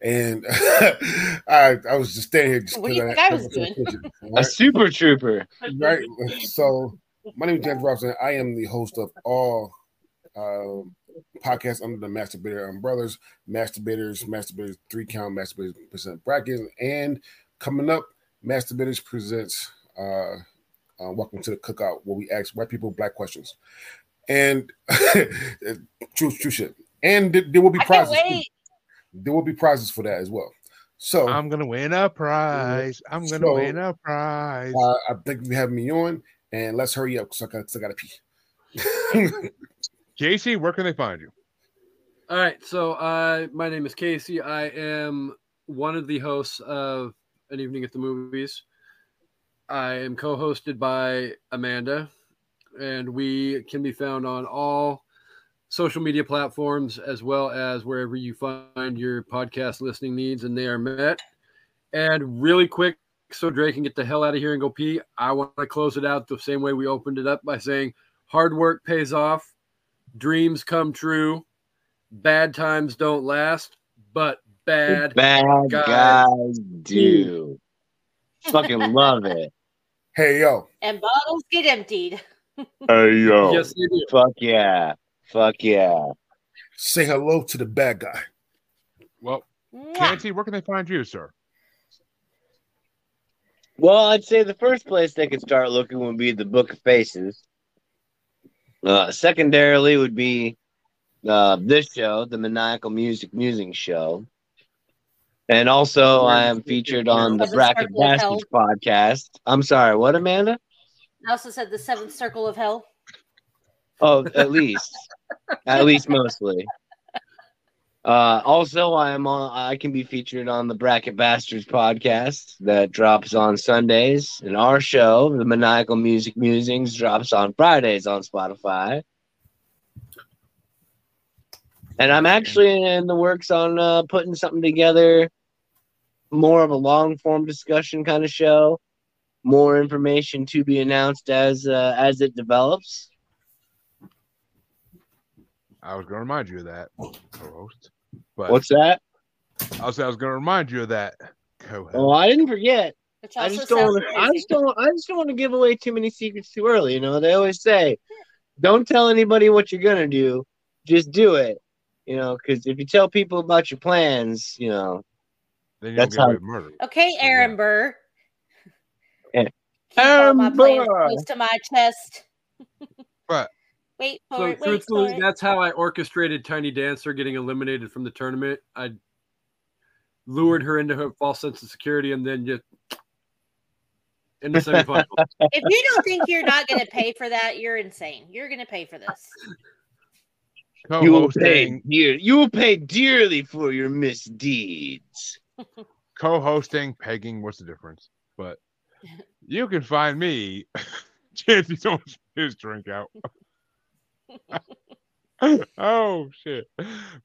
Speaker 6: And <laughs> I I was just standing here just
Speaker 5: What do you
Speaker 6: 'cause
Speaker 5: think I was doing? <laughs>
Speaker 3: A
Speaker 6: Right?
Speaker 3: super trooper.
Speaker 6: right? So, my name is James Robinson. I am the host of all uh, podcasts under the Mass-Debater Umbrellas, Mass-Debaters, Mass-Debaters Three Count, Mass-Debaters Percent Brackets, and coming up, Mass-Debaters presents uh, uh, Welcome to the Cookout, where we ask white people black questions, and <laughs> true, true shit. And there, there will be
Speaker 5: I can't
Speaker 6: prizes.
Speaker 5: wait.
Speaker 6: There will be prizes for that as well. So
Speaker 2: I'm gonna win a prize. I'm gonna
Speaker 6: So,
Speaker 2: win a prize.
Speaker 6: uh, I think you have me on, and let's hurry up because I got, I got to pee. <laughs>
Speaker 2: Kasey, where can they find you?
Speaker 4: All right, so uh, my name is Kasey. I am one of the hosts of An Evening at the Movies. I am co-hosted by Amanda, and we can be found on all social media platforms as well as wherever you find your podcast listening needs, and they are met. And really quick, so Dre can get the hell out of here and go pee. I want to close it out the same way we opened it up by saying, "Hard work pays off, dreams come true." bad times don't last, but bad.
Speaker 3: Bad
Speaker 4: guys
Speaker 3: guys do. Fucking love it.
Speaker 6: hey yo,
Speaker 5: And bottles get emptied. <laughs>
Speaker 3: Hey yo.
Speaker 4: Yes, they do.
Speaker 3: Fuck yeah. Fuck yeah.
Speaker 6: say hello to the bad guy.
Speaker 2: Well,
Speaker 5: Mwah.
Speaker 2: Kasey, where can they find you, sir?
Speaker 3: Well, I'd say the first place they could start looking would be the Book of Faces. Uh, secondarily would be uh, this show, the Maniacal Music Musing Show. And also, I am featured on the Bracket. Bastards podcast. I'm sorry, what, Amanda?
Speaker 5: I also said the seventh circle of hell.
Speaker 3: Oh, at least, at least mostly. Uh, also, I am on. I can be featured on the Bracket Bastards podcast that drops on Sundays, and our show, the Maniacal Music Musings, drops on Fridays on Spotify. And I'm actually in the works on uh, putting something together, more of a long form discussion kind of show. More information to be announced as uh, as it develops.
Speaker 2: I was gonna remind you of that, co-host. But
Speaker 3: What's that?
Speaker 2: I was, I was gonna remind you of that, co-host.
Speaker 3: Oh, I didn't forget. I just don't. Wanna, I just don't. I just don't want to give away too many secrets too early. You know, they always say, "Don't tell anybody what you're gonna do. Just do it." You know, because if you tell people about your plans, you know,
Speaker 2: then you
Speaker 3: that's
Speaker 2: don't get away
Speaker 3: how-
Speaker 2: murder.
Speaker 5: Okay,
Speaker 2: So,
Speaker 5: Aaron
Speaker 2: yeah.
Speaker 5: Burr.
Speaker 3: Yeah.
Speaker 5: Keep all my
Speaker 3: Aaron Burr.
Speaker 5: close to my chest.
Speaker 2: But
Speaker 5: Wait for
Speaker 4: So
Speaker 5: it. Wait for
Speaker 4: truthfully,
Speaker 5: it.
Speaker 4: that's how I orchestrated Tiny Dancer getting eliminated from the tournament. I lured her into her false sense of security, and then just in the semifinals. <laughs>
Speaker 5: If you don't think you're not going to pay for that, you're insane. You're going to pay for this.
Speaker 3: you will pay dear. You will pay dearly for your misdeeds. <laughs>
Speaker 2: co-hosting, pegging. What's the difference? But you can find me. Chance, you don't his drink out. <laughs> oh shit!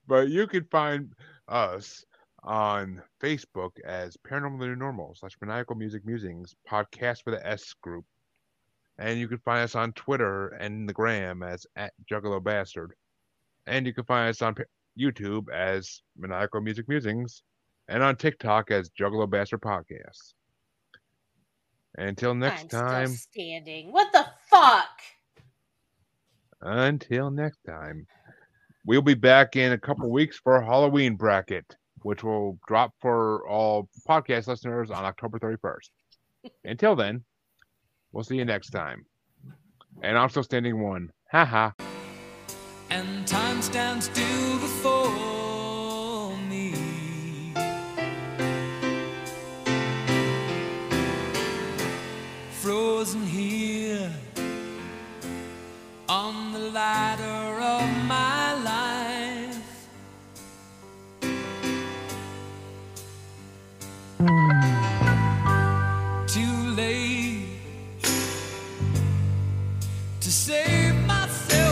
Speaker 2: But you can find us on Facebook as Paranormal New Normal slash Maniacal Music Musings podcast with a S group, and you can find us on Twitter and the Gram as at Juggalo Bastard, and you can find us on YouTube as Maniacal Music Musings, and on TikTok as Juggalo Bastard Podcast. Until next
Speaker 5: I'm
Speaker 2: time.
Speaker 5: still standing. What the fuck?
Speaker 2: Until next time, we'll be back in a couple weeks for a Halloween bracket, which will drop for all podcast listeners on October 31st. <laughs> Until then, we'll see you next time. And I'm still standing one. Ha ha.
Speaker 1: and time stands still